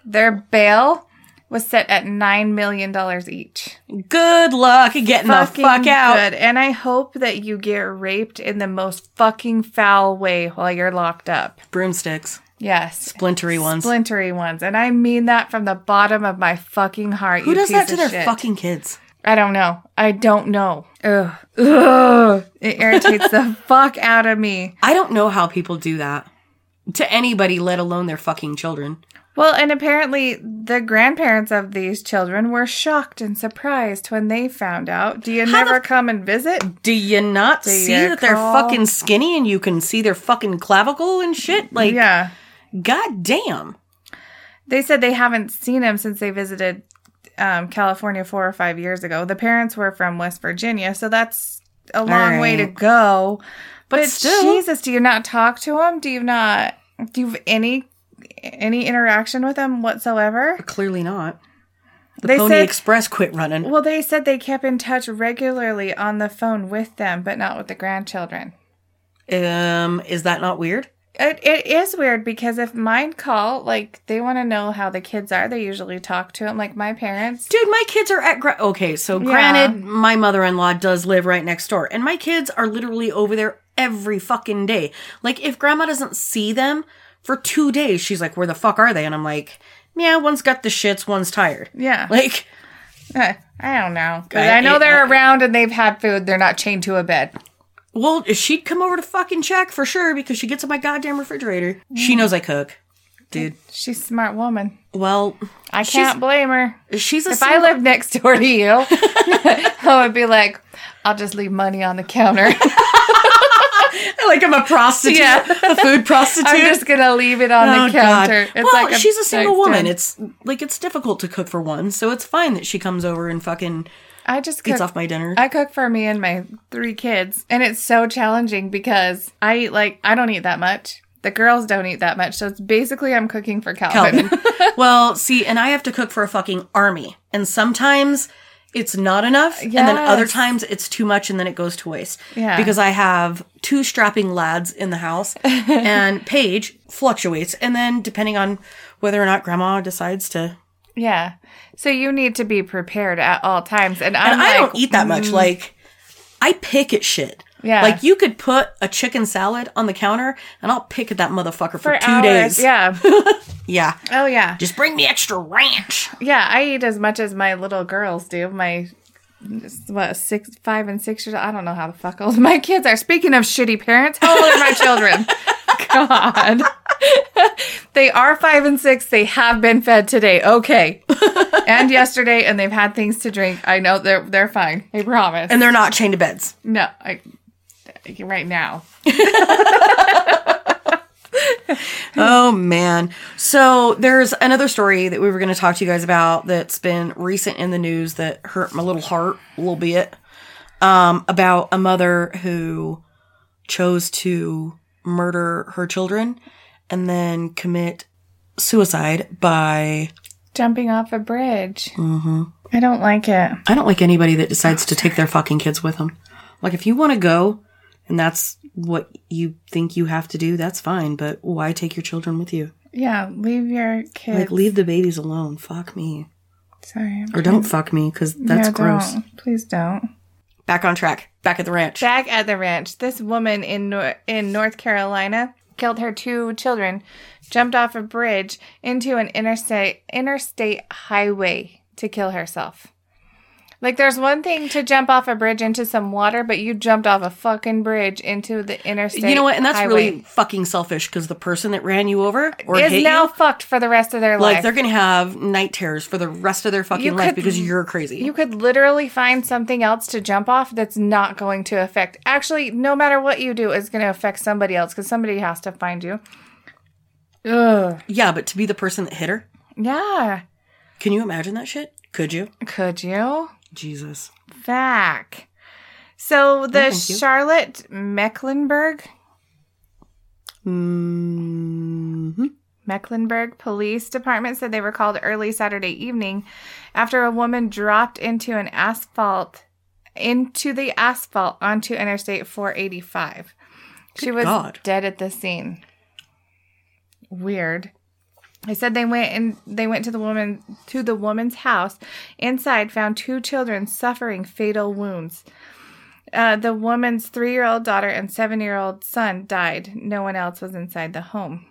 [SPEAKER 2] Their bail was set at $9 million each.
[SPEAKER 1] Good luck getting the fuck out.
[SPEAKER 2] good. And I hope that you get raped in the most fucking foul way while you're locked up.
[SPEAKER 1] Broomsticks.
[SPEAKER 2] Yes.
[SPEAKER 1] Splintery ones.
[SPEAKER 2] Splintery ones. And I mean that from the bottom of my fucking heart.
[SPEAKER 1] Who does that to their
[SPEAKER 2] shit.
[SPEAKER 1] fucking kids?
[SPEAKER 2] I don't know. I don't know. Ugh. Ugh. It irritates the fuck out of me.
[SPEAKER 1] I don't know how people do that to anybody, let alone their fucking children.
[SPEAKER 2] Well, and apparently the grandparents of these children were shocked and surprised when they found out. Do you never come and visit?
[SPEAKER 1] Do you not see
[SPEAKER 2] you
[SPEAKER 1] that they're fucking skinny and you can see their fucking clavicle and shit? Like,
[SPEAKER 2] yeah.
[SPEAKER 1] god damn.
[SPEAKER 2] They said they haven't seen him since they visited um, California four or five years ago. The parents were from West Virginia, so that's a long way to
[SPEAKER 1] right.
[SPEAKER 2] go. But,
[SPEAKER 1] still-
[SPEAKER 2] Jesus, do you not talk to him? Do you not? Do you have any any interaction with him whatsoever?
[SPEAKER 1] Clearly not. The
[SPEAKER 2] They
[SPEAKER 1] Pony
[SPEAKER 2] said-
[SPEAKER 1] Express quit running.
[SPEAKER 2] Well, they said they kept in touch regularly on the phone with them, but not with the grandchildren.
[SPEAKER 1] Um, is that not weird?
[SPEAKER 2] It, it is weird because if mine call, like they want to know how the kids are, they usually talk to them. Like my parents,
[SPEAKER 1] Dude, my kids are at gra- okay. So granted, my mother-in-law does live right next door, and my kids are literally over there every fucking day. Like, if grandma doesn't see them for two days, she's like, "Where the fuck are they?" And I'm like, "Yeah, one's got the shits, one's tired."
[SPEAKER 2] yeah,
[SPEAKER 1] Like,
[SPEAKER 2] Uh, I don't know.
[SPEAKER 1] I-
[SPEAKER 2] I, know they're
[SPEAKER 1] I-
[SPEAKER 2] around and they've had food. They're not chained to a bed.
[SPEAKER 1] Well, she'd come over to fucking check for sure because she gets in my goddamn refrigerator. She
[SPEAKER 2] Mm.
[SPEAKER 1] knows I cook, dude.
[SPEAKER 2] She's a smart woman.
[SPEAKER 1] Well,
[SPEAKER 2] I can't blame her.
[SPEAKER 1] she's a
[SPEAKER 2] If I lived next door to you, I would be like, I'll just leave money on the counter.
[SPEAKER 1] like I'm a prostitute,
[SPEAKER 2] Yeah.
[SPEAKER 1] a food prostitute.
[SPEAKER 2] I'm just gonna leave it on
[SPEAKER 1] Oh,
[SPEAKER 2] the counter.
[SPEAKER 1] Well,
[SPEAKER 2] a
[SPEAKER 1] she's a single woman. It's like it's difficult to cook for one, so it's fine that she comes over and fucking
[SPEAKER 2] I just
[SPEAKER 1] eats
[SPEAKER 2] cook
[SPEAKER 1] off my dinner.
[SPEAKER 2] I cook for me and my three kids, and it's so challenging because I eat like I don't eat that much, The girls don't eat that much, so it's basically I'm cooking for Calvin.
[SPEAKER 1] Calvin. well, see, and I have to cook for a fucking army. And sometimes it's not enough. And then other times it's too much and then it goes to waste.
[SPEAKER 2] Yeah.
[SPEAKER 1] Because I have two strapping lads in the house and Paige fluctuates. And then depending on whether or not grandma decides to.
[SPEAKER 2] Yeah. So you need to be prepared at all times. And I'm
[SPEAKER 1] And I
[SPEAKER 2] like,
[SPEAKER 1] don't eat that much. Mm. Like, I pick at shit.
[SPEAKER 2] Yeah.
[SPEAKER 1] Like, you could put a chicken salad on the counter and I'll pick at that motherfucker for,
[SPEAKER 2] for
[SPEAKER 1] two
[SPEAKER 2] hours.
[SPEAKER 1] days.
[SPEAKER 2] Yeah.
[SPEAKER 1] Yeah.
[SPEAKER 2] Oh yeah.
[SPEAKER 1] Just bring me extra ranch.
[SPEAKER 2] Yeah, I eat as much as my little girls do. My what six, five, and six years. I don't know how the fuck old my kids are. Speaking of shitty parents, how old are my children? God, they are five and six. They have been fed today, okay, and yesterday, and they've had things to drink. I know they're they're fine. I promise.
[SPEAKER 1] And they're not chained to beds.
[SPEAKER 2] no, I right now.
[SPEAKER 1] Oh man. So there's another story that we were going to talk to you guys about that's been recent in the news that hurt my little heart a little bit. Um, about a mother who chose to murder her children and then commit suicide by.
[SPEAKER 2] Jumping off a bridge. Mm-hmm. I don't like it.
[SPEAKER 1] I don't like anybody that decides to take their fucking kids with them. Like if you want to go and that's what you think you have to do, that's fine. But why take your children with you?
[SPEAKER 2] Yeah, leave your kids.
[SPEAKER 1] Like leave the babies alone. Fuck me.
[SPEAKER 2] Sorry.
[SPEAKER 1] Or don't fuck me because that's gross.
[SPEAKER 2] Don't. Please don't.
[SPEAKER 1] Back on track. Back at the ranch.
[SPEAKER 2] Back at the ranch, this woman in Nor- in North Carolina killed her two children, jumped off a bridge into an interstate interstate highway to kill herself. Like there's one thing to jump off a bridge into some water, but you jumped off a fucking bridge into the interstate.
[SPEAKER 1] you know what? And that's
[SPEAKER 2] highway.
[SPEAKER 1] really fucking selfish because the person that ran you over or
[SPEAKER 2] is now
[SPEAKER 1] you,
[SPEAKER 2] fucked for the rest of their
[SPEAKER 1] like
[SPEAKER 2] life.
[SPEAKER 1] Like they're gonna have night terrors for the rest of their fucking
[SPEAKER 2] You
[SPEAKER 1] life
[SPEAKER 2] could-
[SPEAKER 1] because you're crazy.
[SPEAKER 2] You could literally find something else to jump off that's not going to affect. Actually, no matter what you do, it's going to affect somebody else because somebody has to find you. Ugh.
[SPEAKER 1] yeah, but to be the person that hit her,
[SPEAKER 2] Yeah.
[SPEAKER 1] can you imagine that shit? Could you?
[SPEAKER 2] Could you?
[SPEAKER 1] Jesus.
[SPEAKER 2] Back. So the. Charlotte Mecklenburg
[SPEAKER 1] hmm
[SPEAKER 2] Mecklenburg Police Department said they were called early Saturday evening after a woman dropped into an asphalt into the asphalt onto Interstate 485. she was
[SPEAKER 1] God.
[SPEAKER 2] dead at the scene. Weird. They said they went and they went to the woman to the woman's house. Inside, found two children suffering fatal wounds. Uh, the woman's three-year-old daughter and seven-year-old son died. No one else was inside the home.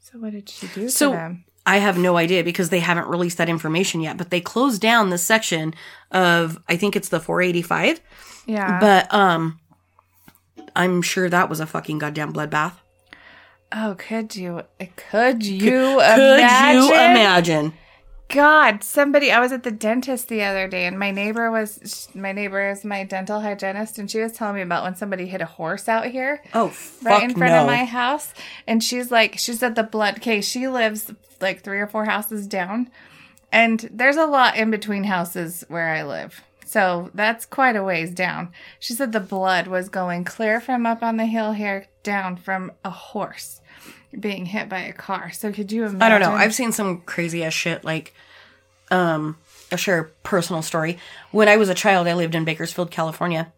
[SPEAKER 2] So what did she do
[SPEAKER 1] So
[SPEAKER 2] to them?
[SPEAKER 1] I have no idea because they haven't released that information yet. But they closed down the section of I think it's the 485.
[SPEAKER 2] Yeah.
[SPEAKER 1] But um, I'm sure that was a fucking goddamn bloodbath.
[SPEAKER 2] Oh, could you? Could you
[SPEAKER 1] Could
[SPEAKER 2] imagine?
[SPEAKER 1] you imagine?
[SPEAKER 2] God, somebody. I was at the dentist the other day, and my neighbor was my neighbor is my dental hygienist, and she was telling me about when somebody hit a horse out here.
[SPEAKER 1] Oh, fuck
[SPEAKER 2] right in front
[SPEAKER 1] no.
[SPEAKER 2] of my house. And she's like, she said the blood case. She lives like three or four houses down. And there's a lot in between houses where I live. So that's quite a ways down. She said the blood was going clear from up on the hill here down from a horse being hit by a car. So could you imagine?
[SPEAKER 1] I don't know. I've seen some crazy ass shit. Like, um, I'll share a personal story. When I was a child, I lived in Bakersfield, California,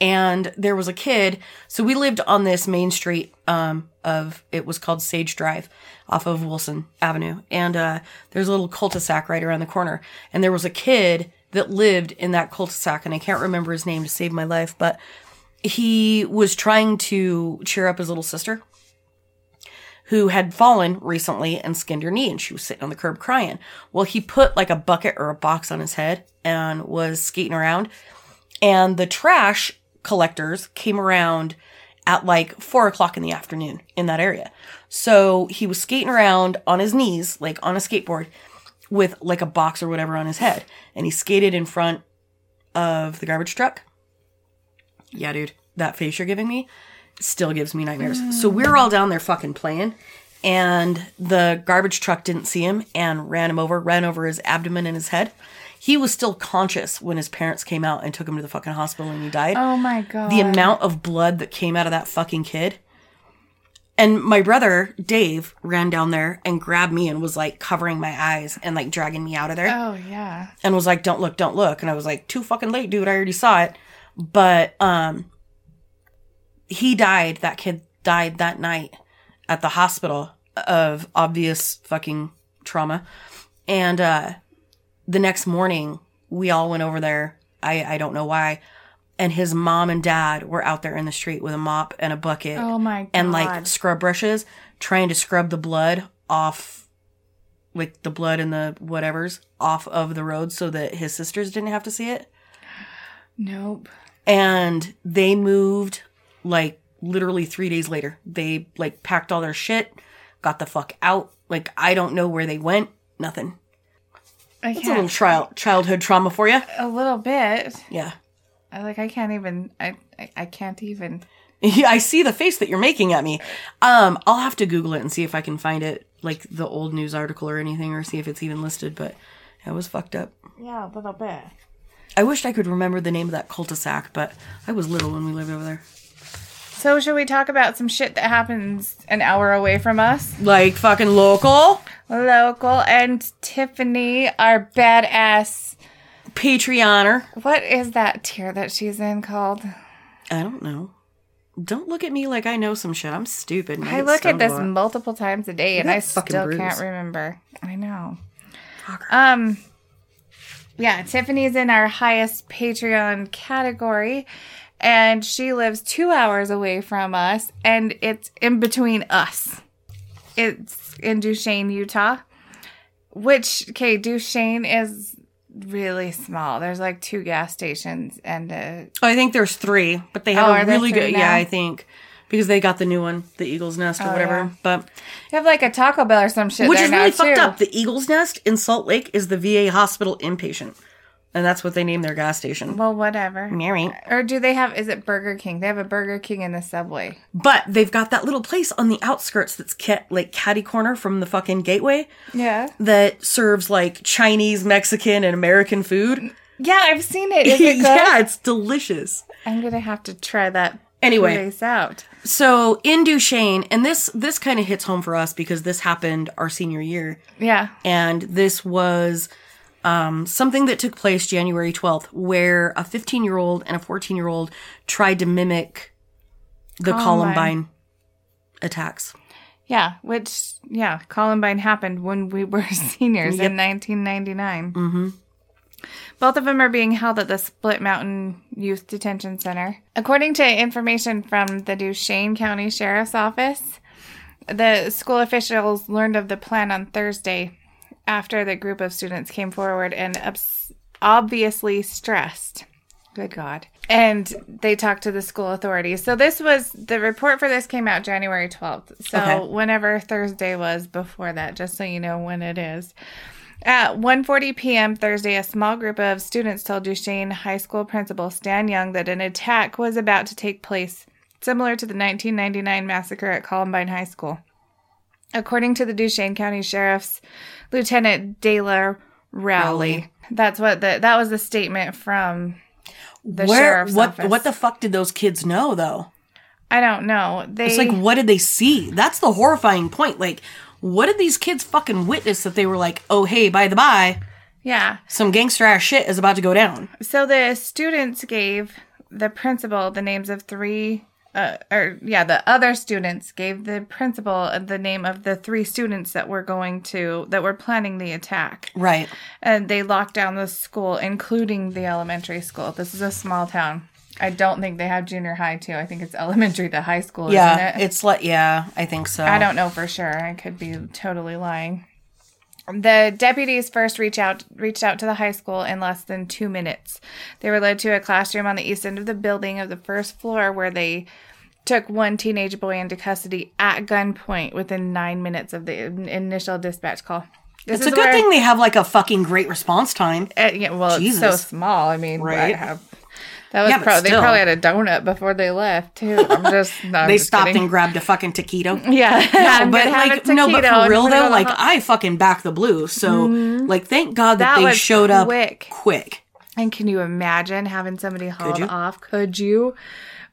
[SPEAKER 1] and there was a kid. So we lived on this main street. Um, of it was called Sage Drive, off of Wilson Avenue, and uh, there's a little cul-de-sac right around the corner. And there was a kid that lived in that cul-de-sac, and I can't remember his name to save my life, but he was trying to cheer up his little sister who had fallen recently and skinned her knee and she was sitting on the curb crying. Well, he put like a bucket or a box on his head and was skating around. And the trash collectors came around at like four o'clock in the afternoon in that area. So he was skating around on his knees, like on a skateboard, with like a box or whatever on his head. And he skated in front of the garbage truck. Yeah, dude, that face you're giving me still gives me nightmares. Mm. So we're all down there fucking playing, and the garbage truck didn't see him and ran him over, ran over his abdomen and his head. He was still conscious when his parents came out and took him to the fucking hospital and he died.
[SPEAKER 2] Oh my god.
[SPEAKER 1] the amount of blood that came out of that fucking kid And my brother, Dave, ran down there and grabbed me and was like covering my eyes and like dragging me out of there
[SPEAKER 2] Oh yeah.
[SPEAKER 1] and was like, "Don't look, don't look." And I was like, "Too fucking late, dude. I already saw it." But um he died, that kid died that night at the hospital of obvious fucking trauma. And uh the next morning, we all went over there. I I don't know why. And his mom and dad were out there in the street with a mop and a bucket
[SPEAKER 2] Oh my god.
[SPEAKER 1] and like scrub brushes trying to scrub the blood off like the blood and the whatevers off of the road so that his sisters didn't have to see it.
[SPEAKER 2] Nope.
[SPEAKER 1] and they moved like literally three days later. They like packed all their shit got the fuck out. Like i don't know where they went. Nothing.
[SPEAKER 2] I
[SPEAKER 1] it's a little trial childhood trauma for you
[SPEAKER 2] A little bit.
[SPEAKER 1] yeah
[SPEAKER 2] I like I can't even. I I, I can't even.
[SPEAKER 1] Yeah, I see the face that you're making at me. Um, I'll have to Google it and see if I can find it, like the old news article or anything, or see if it's even listed. But it was fucked up.
[SPEAKER 2] Yeah, a little bit.
[SPEAKER 1] I wished I could remember the name of that cul-de-sac, but I was little when we lived over there.
[SPEAKER 2] So should we talk about some shit that happens an hour away from us?
[SPEAKER 1] Like fucking local
[SPEAKER 2] Local and Tiffany, our badass.
[SPEAKER 1] Patreoner.
[SPEAKER 2] What is that tier that she's in called?
[SPEAKER 1] I don't know. Don't look at me like I know some shit. I'm stupid. and
[SPEAKER 2] I look at this multiple times a day and I still
[SPEAKER 1] bruise.
[SPEAKER 2] can't remember. I know. Um yeah, Tiffany's in our highest Patreon category and she lives 2 hours away from us and it's in between us. It's in Duchesne, Utah. Which okay, Duchesne is really small. There's like two gas stations and oh,
[SPEAKER 1] I think there's three, but they have
[SPEAKER 2] Oh,
[SPEAKER 1] a really good.
[SPEAKER 2] now?
[SPEAKER 1] Yeah, I think because they got the new one, the Eagle's Nest or
[SPEAKER 2] Oh,
[SPEAKER 1] whatever.
[SPEAKER 2] yeah.
[SPEAKER 1] But
[SPEAKER 2] you have like a Taco Bell or some shit
[SPEAKER 1] which is really fucked
[SPEAKER 2] too.
[SPEAKER 1] up. The Eagle's Nest in Salt Lake is the VA hospital inpatient, and that's what they name their gas station.
[SPEAKER 2] Well, whatever.
[SPEAKER 1] Mary.
[SPEAKER 2] Or do they have? Is it Burger King? They have a Burger King in the subway.
[SPEAKER 1] But they've got that little place on the outskirts that's like catty corner from the fucking gateway
[SPEAKER 2] Yeah.
[SPEAKER 1] that serves like Chinese, Mexican, and American food.
[SPEAKER 2] Yeah, I've seen it. Is it good?
[SPEAKER 1] yeah, it's delicious.
[SPEAKER 2] I'm gonna have to try that.
[SPEAKER 1] Anyway.
[SPEAKER 2] place out.
[SPEAKER 1] So in Duchesne, and this this kind of hits home for us because this happened our senior year,
[SPEAKER 2] Yeah.
[SPEAKER 1] and this was um, something that took place January twelfth, where a fifteen year old and a fourteen year old tried to mimic the
[SPEAKER 2] Columbine.
[SPEAKER 1] Columbine attacks.
[SPEAKER 2] Yeah. Which yeah, Columbine happened when we were seniors in 1999. Mm-hmm. Both of them are being held at the Split Mountain Youth Detention Center. According to information from the Duchesne County Sheriff's Office, the school officials learned of the plan on Thursday after the group of students came forward and obs- obviously stressed. Good God. And they talked to the school authorities. So this was the report for this came out January 12th. So
[SPEAKER 1] Okay.
[SPEAKER 2] whenever Thursday was before that, just so you know when it is. At 1:40 p.m. Thursday, a small group of students told Duchesne High School principal Stan Young that an attack was about to take place, similar to the 1999 massacre at Columbine High School. According to the Duchesne County Sheriff's Lieutenant Dayla Rowley, that's what the that was the statement from the
[SPEAKER 1] Where
[SPEAKER 2] sheriff's
[SPEAKER 1] what
[SPEAKER 2] office.
[SPEAKER 1] what the fuck did those kids know though?
[SPEAKER 2] I don't know. They
[SPEAKER 1] It's like what did they see? That's the horrifying point. Like what did these kids fucking witness that they were like, oh hey, by the by,
[SPEAKER 2] yeah.
[SPEAKER 1] some gangster ass shit is about to go down.
[SPEAKER 2] So the students gave the principal the names of three, uh, or yeah, the other students gave the principal the name of the three students that were going to that were planning the attack,
[SPEAKER 1] Right.
[SPEAKER 2] and they locked down the school, including the elementary school. This is a small town. I don't think they have junior high too. I think it's elementary to high school.
[SPEAKER 1] Yeah,
[SPEAKER 2] isn't it?
[SPEAKER 1] it's like yeah, I think so.
[SPEAKER 2] I don't know for sure. I could be totally lying. The deputies first reach out reached out to the high school in less than two minutes. They were led to a classroom on the east end of the building of the first floor where they took one teenage boy into custody at gunpoint within nine minutes of the initial dispatch call. This
[SPEAKER 1] It's a good thing they have like a fucking great response time.
[SPEAKER 2] uh, yeah, well, it's so small. I mean,
[SPEAKER 1] Right.
[SPEAKER 2] I have, that was
[SPEAKER 1] Yeah, but
[SPEAKER 2] pro- they probably had a donut before they left too. I'm just no,
[SPEAKER 1] They
[SPEAKER 2] just
[SPEAKER 1] stopped
[SPEAKER 2] kidding.
[SPEAKER 1] and grabbed a fucking taquito.
[SPEAKER 2] yeah, I'm
[SPEAKER 1] but like no, but for real though, like
[SPEAKER 2] ho-
[SPEAKER 1] I fucking back the blue. So mm-hmm. like thank God that,
[SPEAKER 2] That
[SPEAKER 1] they showed up
[SPEAKER 2] quick.
[SPEAKER 1] quick.
[SPEAKER 2] And can you imagine having somebody hauled
[SPEAKER 1] you?
[SPEAKER 2] off? Could you?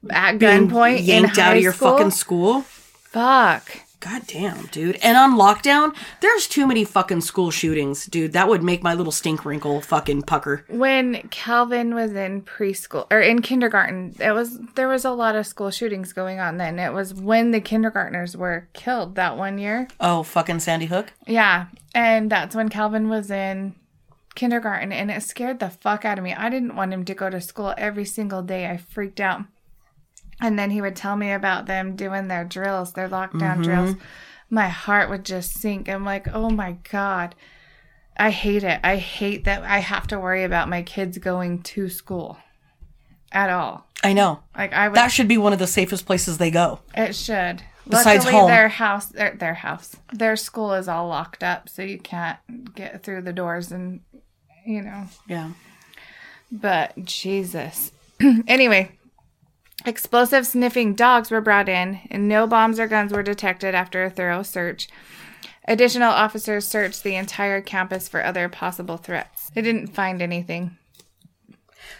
[SPEAKER 2] At
[SPEAKER 1] Being
[SPEAKER 2] gunpoint in
[SPEAKER 1] yanked out of your
[SPEAKER 2] school?
[SPEAKER 1] fucking school.
[SPEAKER 2] Fuck.
[SPEAKER 1] God damn, dude. And on lockdown, there's too many fucking school shootings, dude. That would make my little stink wrinkle fucking pucker.
[SPEAKER 2] When Calvin was in preschool or in kindergarten, it was there was a lot of school shootings going on then. It was when the kindergartners were killed that one year.
[SPEAKER 1] Oh, fucking Sandy Hook.
[SPEAKER 2] Yeah, and that's when Calvin was in kindergarten and it scared the fuck out of me. I didn't want him to go to school every single day. I freaked out. And then he would tell me about them doing their drills, their lockdown mm-hmm. drills. My heart would just sink. I'm like, oh my God. I hate it. I hate that I have to worry about my kids going to school at all.
[SPEAKER 1] I know.
[SPEAKER 2] Like I would
[SPEAKER 1] That should be one of the safest places they go.
[SPEAKER 2] it should.
[SPEAKER 1] Besides
[SPEAKER 2] Luckily,
[SPEAKER 1] home.
[SPEAKER 2] their house, their, their house, their school is all locked up, so you can't get through the doors, and you know.
[SPEAKER 1] Yeah.
[SPEAKER 2] But Jesus. anyway, explosive sniffing dogs were brought in, and no bombs or guns were detected after a thorough search. Additional officers searched the entire campus for other possible threats. They didn't find anything.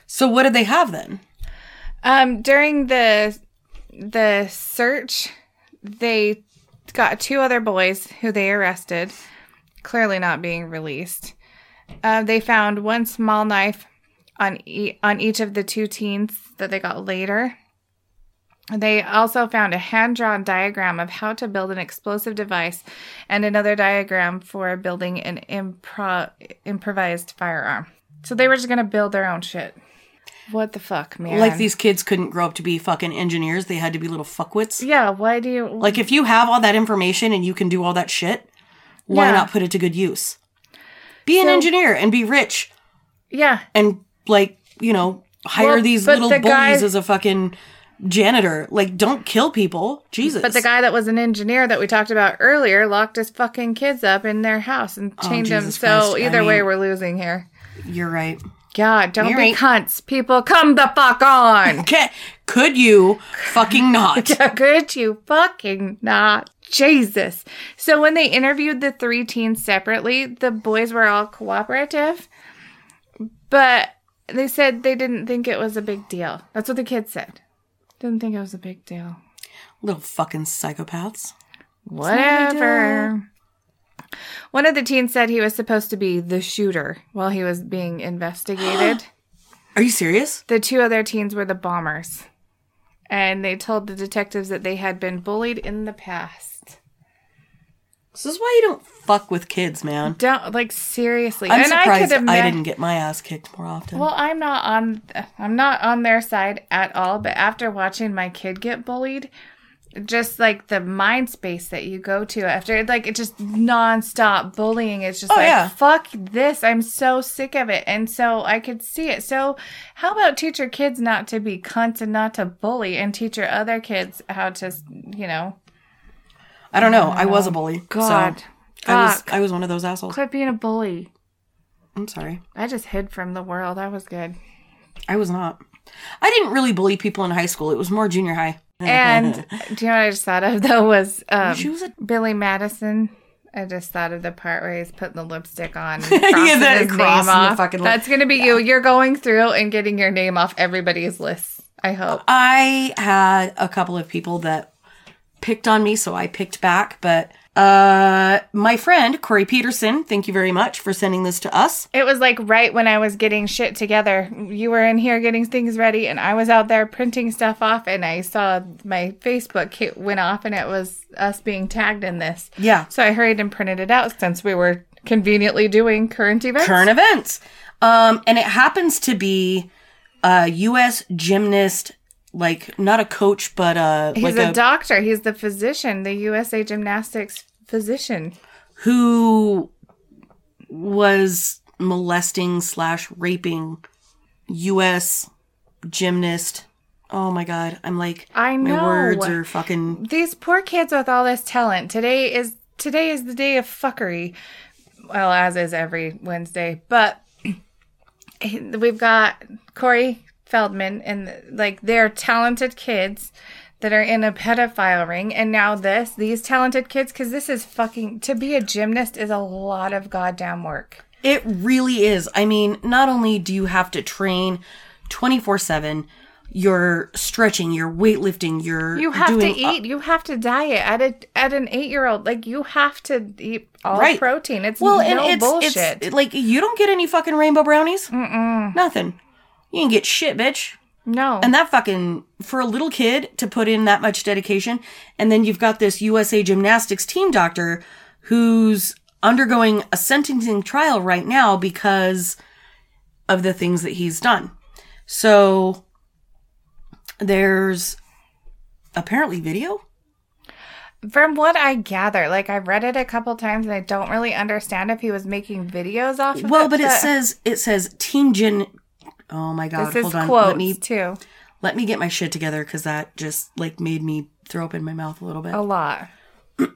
[SPEAKER 1] So what did they have then?
[SPEAKER 2] Um, during the the search, they got two other boys who they arrested, clearly not being released. Uh, they found one small knife on e- on each of the two teens that they got later. They also found a hand drawn diagram of how to build an explosive device and another diagram for building an impro- improvised firearm. So they were just going to build their own shit. What the fuck, man?
[SPEAKER 1] Like these kids couldn't grow up to be fucking engineers. They had to be little fuckwits.
[SPEAKER 2] Yeah, why do you
[SPEAKER 1] Like if you have all that information and you can do all that shit, why
[SPEAKER 2] Yeah.
[SPEAKER 1] not put it to good use? Be an
[SPEAKER 2] So-
[SPEAKER 1] engineer and be rich
[SPEAKER 2] Yeah.
[SPEAKER 1] and like, you know, hire
[SPEAKER 2] Well,
[SPEAKER 1] these little
[SPEAKER 2] the
[SPEAKER 1] bullies
[SPEAKER 2] guy-
[SPEAKER 1] as a fucking janitor. Like don't kill people. Jesus.
[SPEAKER 2] But the guy that was an engineer that we talked about earlier locked his fucking kids up in their house and oh, chained them.
[SPEAKER 1] Oh, Jesus
[SPEAKER 2] So
[SPEAKER 1] Christ. I
[SPEAKER 2] either way
[SPEAKER 1] mean-
[SPEAKER 2] we're losing here.
[SPEAKER 1] You're right.
[SPEAKER 2] God, don't
[SPEAKER 1] You're
[SPEAKER 2] be
[SPEAKER 1] right.
[SPEAKER 2] cunts. People come the fuck on.
[SPEAKER 1] Okay. Could you fucking not?
[SPEAKER 2] Could you fucking not? Jesus. So when they interviewed the three teens separately, the boys were all cooperative, but they said they didn't think it was a big deal. That's what the kids said. Didn't think it was a big deal.
[SPEAKER 1] Little fucking psychopaths.
[SPEAKER 2] Whatever. One of the teens said he was supposed to be the shooter while he was being investigated.
[SPEAKER 1] Are you serious?
[SPEAKER 2] the two other teens were the bombers. And they told the detectives that they had been bullied in the past.
[SPEAKER 1] This is why you don't fuck with kids, man.
[SPEAKER 2] Don't like seriously.
[SPEAKER 1] I'm
[SPEAKER 2] and
[SPEAKER 1] surprised I,
[SPEAKER 2] ima-
[SPEAKER 1] didn't get my ass kicked more often.
[SPEAKER 2] Well, I'm not on I'm not on their side at all, but after watching my kid get bullied, just like the mind space that you go to after like it just nonstop bullying it's just
[SPEAKER 1] Oh,
[SPEAKER 2] like
[SPEAKER 1] yeah.
[SPEAKER 2] fuck this i'm so sick of it and so i could see it so how about teach your kids not to be cunts and not to bully and teach your other kids how to you know
[SPEAKER 1] I don't know. I was a bully.
[SPEAKER 2] God.
[SPEAKER 1] So I was
[SPEAKER 2] Fuck.
[SPEAKER 1] I was one of those assholes.
[SPEAKER 2] quit being a bully
[SPEAKER 1] I'm sorry.
[SPEAKER 2] i just hid from the world i was good
[SPEAKER 1] I was not. I didn't really bully people in high school. It was more junior high.
[SPEAKER 2] and do you know what i just thought of though was um,
[SPEAKER 1] she was a
[SPEAKER 2] Billy Madison. I just thought of the part where he's putting the lipstick on. And
[SPEAKER 1] Yeah,
[SPEAKER 2] crossing
[SPEAKER 1] that
[SPEAKER 2] his name off.
[SPEAKER 1] fucking lip.
[SPEAKER 2] That's gonna be you. You're going through and getting your name off everybody's list. I hope.
[SPEAKER 1] I had a couple of people that picked on me, so I picked back. But uh, my friend Corey Peterson, thank you very much for sending this to us.
[SPEAKER 2] It was like right when I was getting shit together. You were in here getting things ready, and I was out there printing stuff off, and I saw my Facebook went off, and it was us being tagged in this.
[SPEAKER 1] Yeah,
[SPEAKER 2] So I hurried and printed it out since we were conveniently doing current events.
[SPEAKER 1] current events. Um, and it happens to be a U.S. gymnast, like not a coach, but uh,
[SPEAKER 2] He's
[SPEAKER 1] like
[SPEAKER 2] a,
[SPEAKER 1] a
[SPEAKER 2] doctor. He's the physician, the USA Gymnastics physician.
[SPEAKER 1] who was molesting slash raping U.S. gymnast. Oh my god, I'm like,
[SPEAKER 2] I
[SPEAKER 1] my
[SPEAKER 2] know.
[SPEAKER 1] words are fucking.
[SPEAKER 2] These poor kids with all this talent. Today is today is the day of fuckery. Well, as is every Wednesday, but we've got Corey Feldman and like they're talented kids that are in a pedophile ring, and now this these talented kids because this is fucking to be a gymnast is a lot of goddamn work.
[SPEAKER 1] It really is. I mean, not only do you have to train 24 7, you're stretching, you're weightlifting, you're
[SPEAKER 2] You have to eat. You have to diet at a at an eight year old. Like you have to eat all
[SPEAKER 1] Right.
[SPEAKER 2] protein. It's
[SPEAKER 1] Well,
[SPEAKER 2] no
[SPEAKER 1] and it's
[SPEAKER 2] bullshit.
[SPEAKER 1] it's like you don't get any fucking rainbow brownies. Mm-mm. Nothing. You can get shit, bitch.
[SPEAKER 2] no,
[SPEAKER 1] And that fucking for a little kid to put in that much dedication, and then you've got this USA Gymnastics team doctor who's undergoing a sentencing trial right now because of the things that he's done. So there's apparently video.
[SPEAKER 2] from what I gather, like I've read it a couple times, and I don't really understand if he was making videos off. of
[SPEAKER 1] Well,
[SPEAKER 2] it,
[SPEAKER 1] but it says it says Team Gin. Oh my god!
[SPEAKER 2] this is
[SPEAKER 1] Hold on.
[SPEAKER 2] quotes
[SPEAKER 1] Let me
[SPEAKER 2] too.
[SPEAKER 1] let me get my shit together because that just like made me throw up in my mouth a little bit.
[SPEAKER 2] A lot.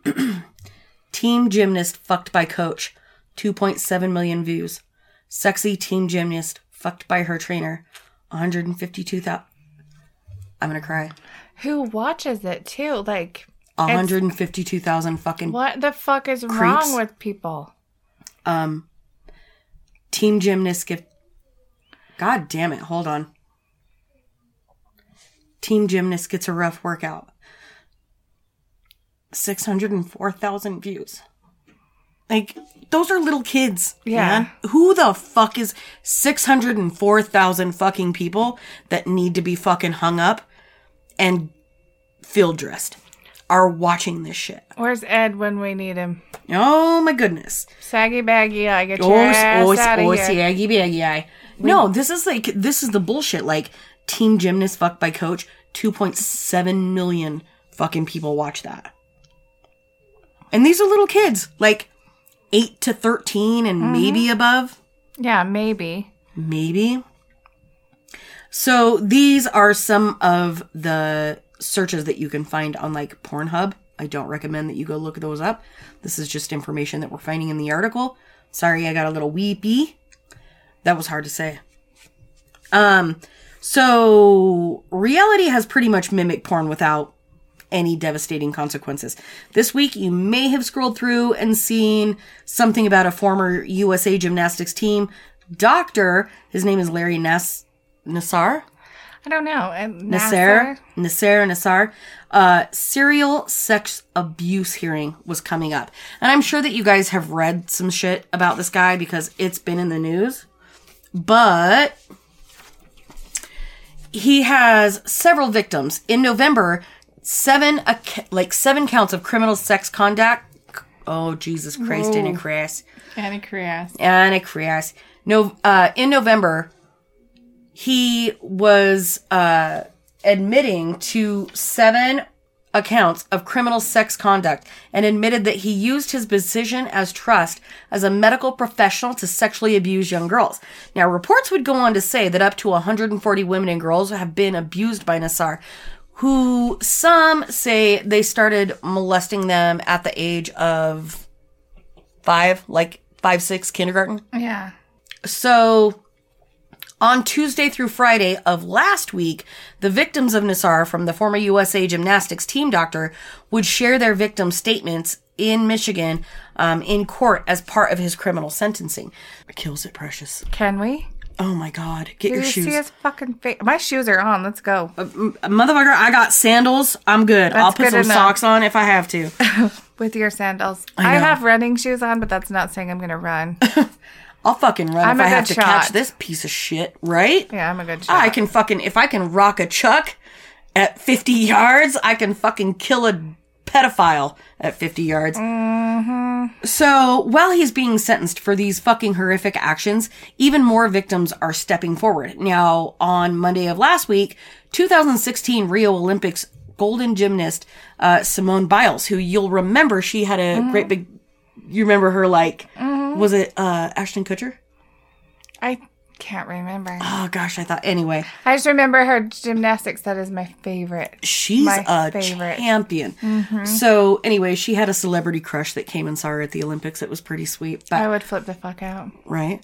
[SPEAKER 1] Team gymnast fucked by coach, 2.7 million views. Sexy team gymnast fucked by her trainer, 152,000. I'm gonna cry.
[SPEAKER 2] Who watches it too? Like,
[SPEAKER 1] 152,000 fucking
[SPEAKER 2] what the fuck is
[SPEAKER 1] Creeps.
[SPEAKER 2] wrong with people?
[SPEAKER 1] um team gymnast give God damn it, hold on. Team gymnast gets a rough workout. 604,000 views. Like those are little kids.
[SPEAKER 2] Yeah.
[SPEAKER 1] man. Who the fuck is 604,000 fucking people that need to be fucking hung up and field dressed are watching this shit?
[SPEAKER 2] Where's Ed when we need him?
[SPEAKER 1] Oh my goodness.
[SPEAKER 2] Saggy baggy, I get your
[SPEAKER 1] Oh,
[SPEAKER 2] ass
[SPEAKER 1] oh,
[SPEAKER 2] out
[SPEAKER 1] oh,
[SPEAKER 2] of here.
[SPEAKER 1] saggy baggy eye. No, this is like this is the bullshit. Like team gymnast fucked by coach. Two point seven million fucking people watch that, and these are little kids, like eight to thirteen, and
[SPEAKER 2] Mm-hmm.
[SPEAKER 1] maybe above,
[SPEAKER 2] Yeah, maybe.
[SPEAKER 1] maybe. So these are some of the searches that you can find on like Pornhub. I don't recommend that you go look those up. This is just information that we're finding in the article. Sorry, I got a little weepy. That was hard to say. Um, so reality has pretty much mimicked porn without any devastating consequences. This week, you may have scrolled through and seen something about a former USA gymnastics team doctor. His name is Larry Nass- Nassar.
[SPEAKER 2] I don't know. Uh,
[SPEAKER 1] Nasser, Nasser, Nassar, uh, serial sex abuse hearing was coming up. And I'm sure that you guys have read some shit about this guy because it's been in the news. But he has several victims. In November, seven, like seven counts of criminal sex conduct. Oh, Jesus Christ, in a crass.
[SPEAKER 2] Annie Crias.
[SPEAKER 1] Anna Krias. No, uh, in November, he was uh, admitting to seven accounts of criminal sex conduct and admitted that he used his position as trust as a medical professional to sexually abuse young girls. Now, reports would go on to say that up to 140 women and girls have been abused by Nassar, who some say they started molesting them at the age of five, like five, six, kindergarten.
[SPEAKER 2] Yeah.
[SPEAKER 1] So on Tuesday through Friday of last week, the victims of Nassar from the former USA Gymnastics team doctor would share their victim statements in Michigan um, in court as part of his criminal sentencing. Kills it, precious.
[SPEAKER 2] Can we?
[SPEAKER 1] Oh my God. Get
[SPEAKER 2] Did
[SPEAKER 1] your
[SPEAKER 2] you
[SPEAKER 1] shoes.
[SPEAKER 2] see his fucking face? My shoes are on. Let's go.
[SPEAKER 1] Motherfucker, I got sandals. I'm good. That's I'll put
[SPEAKER 2] good
[SPEAKER 1] some
[SPEAKER 2] enough.
[SPEAKER 1] socks on if I have to.
[SPEAKER 2] With your sandals.
[SPEAKER 1] I
[SPEAKER 2] I, have running shoes on, but that's not saying I'm going to run.
[SPEAKER 1] I'll fucking run
[SPEAKER 2] I'm
[SPEAKER 1] if I have
[SPEAKER 2] good
[SPEAKER 1] to catch this piece of shit, right?
[SPEAKER 2] yeah, I'm a good shot.
[SPEAKER 1] I can fucking if I can rock a chuck at 50 yards, I can fucking kill a pedophile at 50 yards. So while he's being sentenced for these fucking horrific actions, even more victims are stepping forward. Now, on Monday of last week, 2016 Rio Olympics golden gymnast uh, Simone Biles, who you'll remember she had a great big. You remember her like was it uh, Ashton Kutcher?
[SPEAKER 2] I can't remember.
[SPEAKER 1] Oh gosh, I thought anyway.
[SPEAKER 2] I just remember her gymnastics. That is my favorite.
[SPEAKER 1] she's
[SPEAKER 2] My
[SPEAKER 1] a
[SPEAKER 2] favorite.
[SPEAKER 1] champion. So anyway, she had a celebrity crush that came and saw her at the Olympics. It was pretty sweet, but
[SPEAKER 2] I would flip the fuck out.
[SPEAKER 1] right.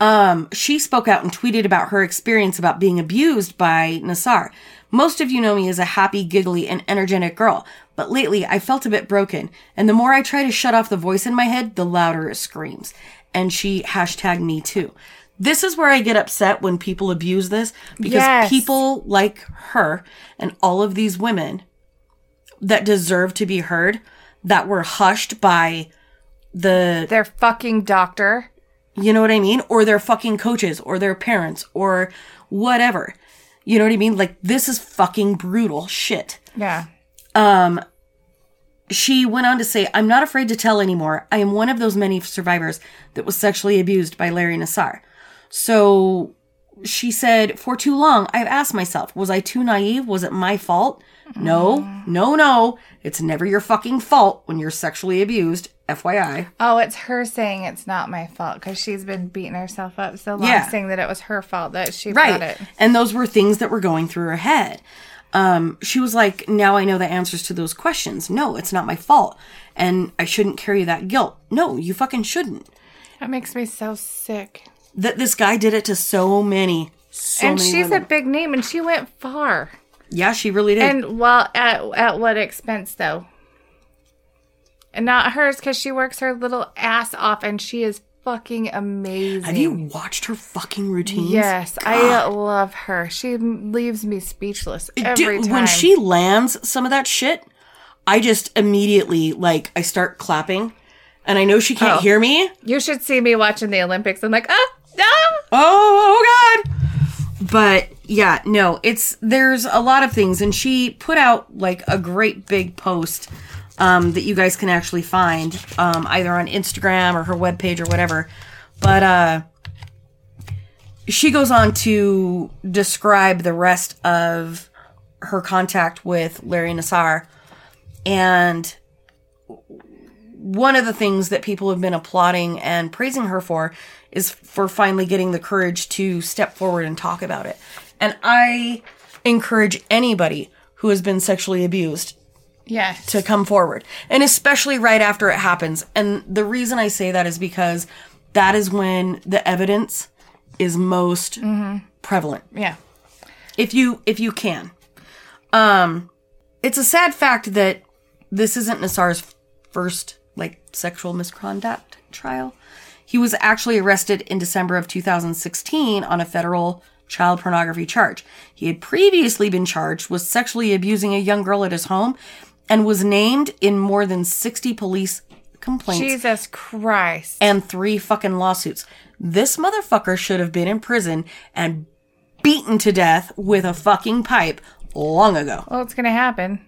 [SPEAKER 1] Um, she spoke out and tweeted about her experience about being abused by Nassar. Most of you know me as a happy, giggly, and energetic girl, but lately I felt a bit broken, and the more I try to shut off the voice in my head, the louder it screams. And she hashtag me too. this is where I get upset when people abuse this because
[SPEAKER 2] Yes.
[SPEAKER 1] people like her and all of these women that deserve to be heard that were hushed by the
[SPEAKER 2] Their fucking doctor.
[SPEAKER 1] you know what I mean or their fucking coaches or their parents or whatever. You know what I mean? Like this is fucking brutal shit.
[SPEAKER 2] Yeah.
[SPEAKER 1] Um she went on to say, I'm not afraid to tell anymore. I am one of those many survivors that was sexually abused by Larry Nassar. So she said, For too long, I've asked myself, was I too naive? Was it my fault? No, no, no. It's never your fucking fault when you're sexually abused. FYI.
[SPEAKER 2] Oh, it's her saying it's not my fault because she's been beating herself up so long,
[SPEAKER 1] Yeah.
[SPEAKER 2] saying that it was her fault that she brought
[SPEAKER 1] Right.
[SPEAKER 2] it.
[SPEAKER 1] And those were things that were going through her head. Um, she was like, now I know the answers to those questions. No, it's not my fault. And I shouldn't carry that guilt. No, you fucking shouldn't.
[SPEAKER 2] That makes me so sick.
[SPEAKER 1] That this guy did it to so many, so
[SPEAKER 2] and
[SPEAKER 1] many
[SPEAKER 2] she's
[SPEAKER 1] women.
[SPEAKER 2] a big name, and she went far.
[SPEAKER 1] Yeah, she really did.
[SPEAKER 2] And well, at at what expense though? And not hers because she works her little ass off, and she is fucking amazing.
[SPEAKER 1] Have you watched her fucking routines?
[SPEAKER 2] Yes, I love her. She leaves me speechless every
[SPEAKER 1] Dude,
[SPEAKER 2] time.
[SPEAKER 1] when she lands some of that shit, I just immediately like I start clapping, and I know she can't
[SPEAKER 2] Oh.
[SPEAKER 1] hear me.
[SPEAKER 2] you should see me watching the Olympics. I'm like, ah, no.
[SPEAKER 1] Oh, oh God. But yeah, no, it's there's a lot of things, and she put out like a great big post um, that you guys can actually find um, either on Instagram or her webpage or whatever. But uh, she goes on to describe the rest of her contact with Larry Nassar, and one of the things that people have been applauding and praising her for is for finally getting the courage to step forward and talk about it. And I encourage anybody who has been sexually abused
[SPEAKER 2] Yes.
[SPEAKER 1] to come forward, and especially right after it happens. And the reason I say that is because that is when the evidence is most prevalent
[SPEAKER 2] yeah.
[SPEAKER 1] if you if you can. Um it's a sad fact that this isn't Nassar's first like sexual misconduct trial. He was actually arrested in December of 2016 on a federal child pornography charge. He had previously been charged with sexually abusing a young girl at his home and was named in more than 60 police complaints
[SPEAKER 2] Jesus Christ.
[SPEAKER 1] and three fucking lawsuits. This motherfucker should have been in prison and beaten to death with a fucking pipe long ago.
[SPEAKER 2] Well, it's gonna happen.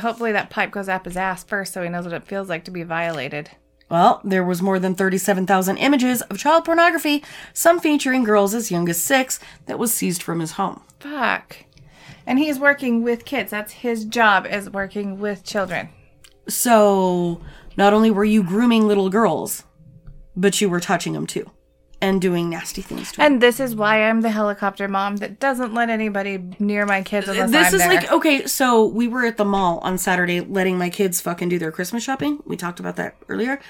[SPEAKER 2] Hopefully that pipe goes up his ass first, so he knows what it feels like to be violated.
[SPEAKER 1] Well, there was more than 37,000 images of child pornography, some featuring girls as young as 6 that was seized from his home.
[SPEAKER 2] Fuck. And he's working with kids. That's his job is working with children.
[SPEAKER 1] So, not only were you grooming little girls, but you were touching them too and doing nasty things to them.
[SPEAKER 2] And this is why I'm the helicopter mom that doesn't let anybody near my kids unless
[SPEAKER 1] this
[SPEAKER 2] I'm
[SPEAKER 1] is
[SPEAKER 2] there.
[SPEAKER 1] like okay so we were at the mall on saturday letting my kids fucking do their christmas shopping we talked about that earlier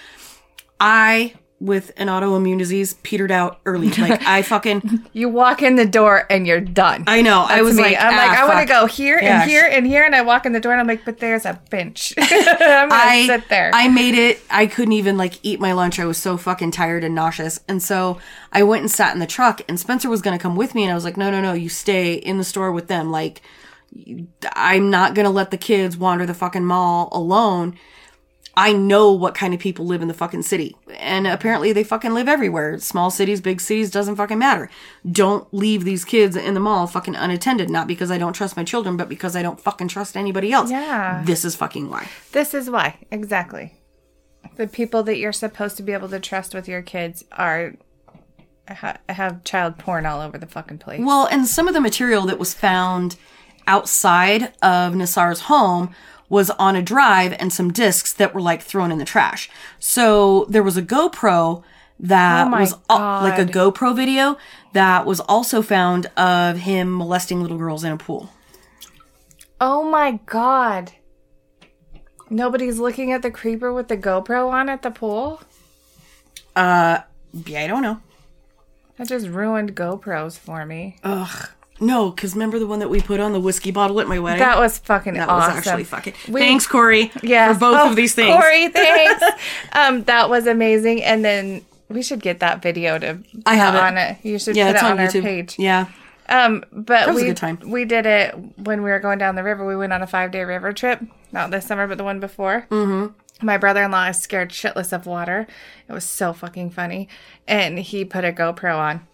[SPEAKER 1] i with an autoimmune disease petered out early like i fucking
[SPEAKER 2] you walk in the door and you're done.
[SPEAKER 1] i know i was
[SPEAKER 2] me.
[SPEAKER 1] like
[SPEAKER 2] I'm like,
[SPEAKER 1] ah,
[SPEAKER 2] I want to go here
[SPEAKER 1] Yeah,
[SPEAKER 2] and here and here, and I walk in the door and I'm like, but there's a bench. I'm gonna
[SPEAKER 1] I
[SPEAKER 2] sit there.
[SPEAKER 1] I made it. I couldn't even like eat my lunch. I was so fucking tired and nauseous. And so I went and sat in the truck. And Spencer was gonna come with me, and I was like, no, no, no, you stay in the store with them. Like, I'm not gonna let the kids wander the fucking mall alone. I know what kind of people live in the fucking city. And apparently they fucking live everywhere. Small cities, big cities, doesn't fucking matter. Don't leave these kids in the mall fucking unattended. Not because I don't trust my children, but because I don't fucking trust anybody else.
[SPEAKER 2] Yeah.
[SPEAKER 1] This is fucking why.
[SPEAKER 2] This is why, exactly. The people that you're supposed to be able to trust with your kids are ha- have child porn all over the fucking place.
[SPEAKER 1] Well, and some of the material that was found outside of Nassar's home was on a drive and some discs that were like thrown in the trash. So there was a GoPro that
[SPEAKER 2] Oh
[SPEAKER 1] was al- like a GoPro video that was also found of him molesting little girls in a pool.
[SPEAKER 2] Oh my god. Nobody's looking at the creeper with the GoPro on at the pool?
[SPEAKER 1] Uh, yeah, I don't know.
[SPEAKER 2] That just ruined GoPros for me.
[SPEAKER 1] No, because remember the one that we put on the whiskey bottle at my wedding?
[SPEAKER 2] That was fucking
[SPEAKER 1] That
[SPEAKER 2] awesome.
[SPEAKER 1] was actually fucking.
[SPEAKER 2] We-
[SPEAKER 1] Thanks, Corey.
[SPEAKER 2] Yeah,
[SPEAKER 1] for both
[SPEAKER 2] Oh,
[SPEAKER 1] of these things.
[SPEAKER 2] Corey, thanks. um, that was amazing. And then We should get that video to
[SPEAKER 1] I have
[SPEAKER 2] put
[SPEAKER 1] it.
[SPEAKER 2] it. You should
[SPEAKER 1] Yeah,
[SPEAKER 2] put it
[SPEAKER 1] on,
[SPEAKER 2] on, our page.
[SPEAKER 1] Yeah.
[SPEAKER 2] Um, but we we did it when we were going down the river. We went on a five day river trip. Not this summer, but the one before. Mm-hmm. My brother in law is scared shitless of water. It was so fucking funny, and he put a GoPro on.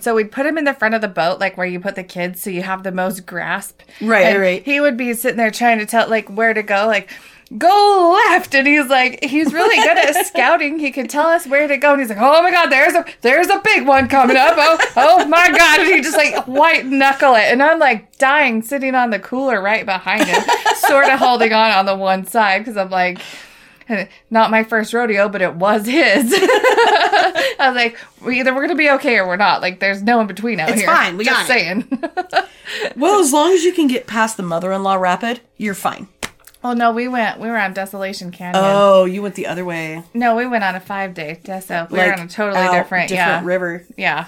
[SPEAKER 2] So we'd put him in the front of the boat, like where you put the kids, so you have the most grasp.
[SPEAKER 1] Right,
[SPEAKER 2] And
[SPEAKER 1] right.
[SPEAKER 2] He would be sitting there trying to tell like where to go, like go left, and he's like he's really good at scouting. He could tell us where to go, and he's like, oh my god, there's a there's a big one coming up. Oh oh my god, and he just like white knuckle it, and I'm like dying, sitting on the cooler right behind him, sort of holding on on the one side because I'm like. Not my first rodeo, but it was his. I was like, we either we're gonna be okay or we're not. Like, there's no in between out
[SPEAKER 1] It's
[SPEAKER 2] here.
[SPEAKER 1] fine, we
[SPEAKER 2] Just
[SPEAKER 1] got it.
[SPEAKER 2] saying.
[SPEAKER 1] Well, as long as you can get past the mother-in-law rapid, you're fine.
[SPEAKER 2] well, no, we went. We were on Desolation Canyon.
[SPEAKER 1] Oh, you went the other way.
[SPEAKER 2] No, we went on a five day Deso. We were on a totally
[SPEAKER 1] out
[SPEAKER 2] different, yeah,
[SPEAKER 1] river.
[SPEAKER 2] yeah,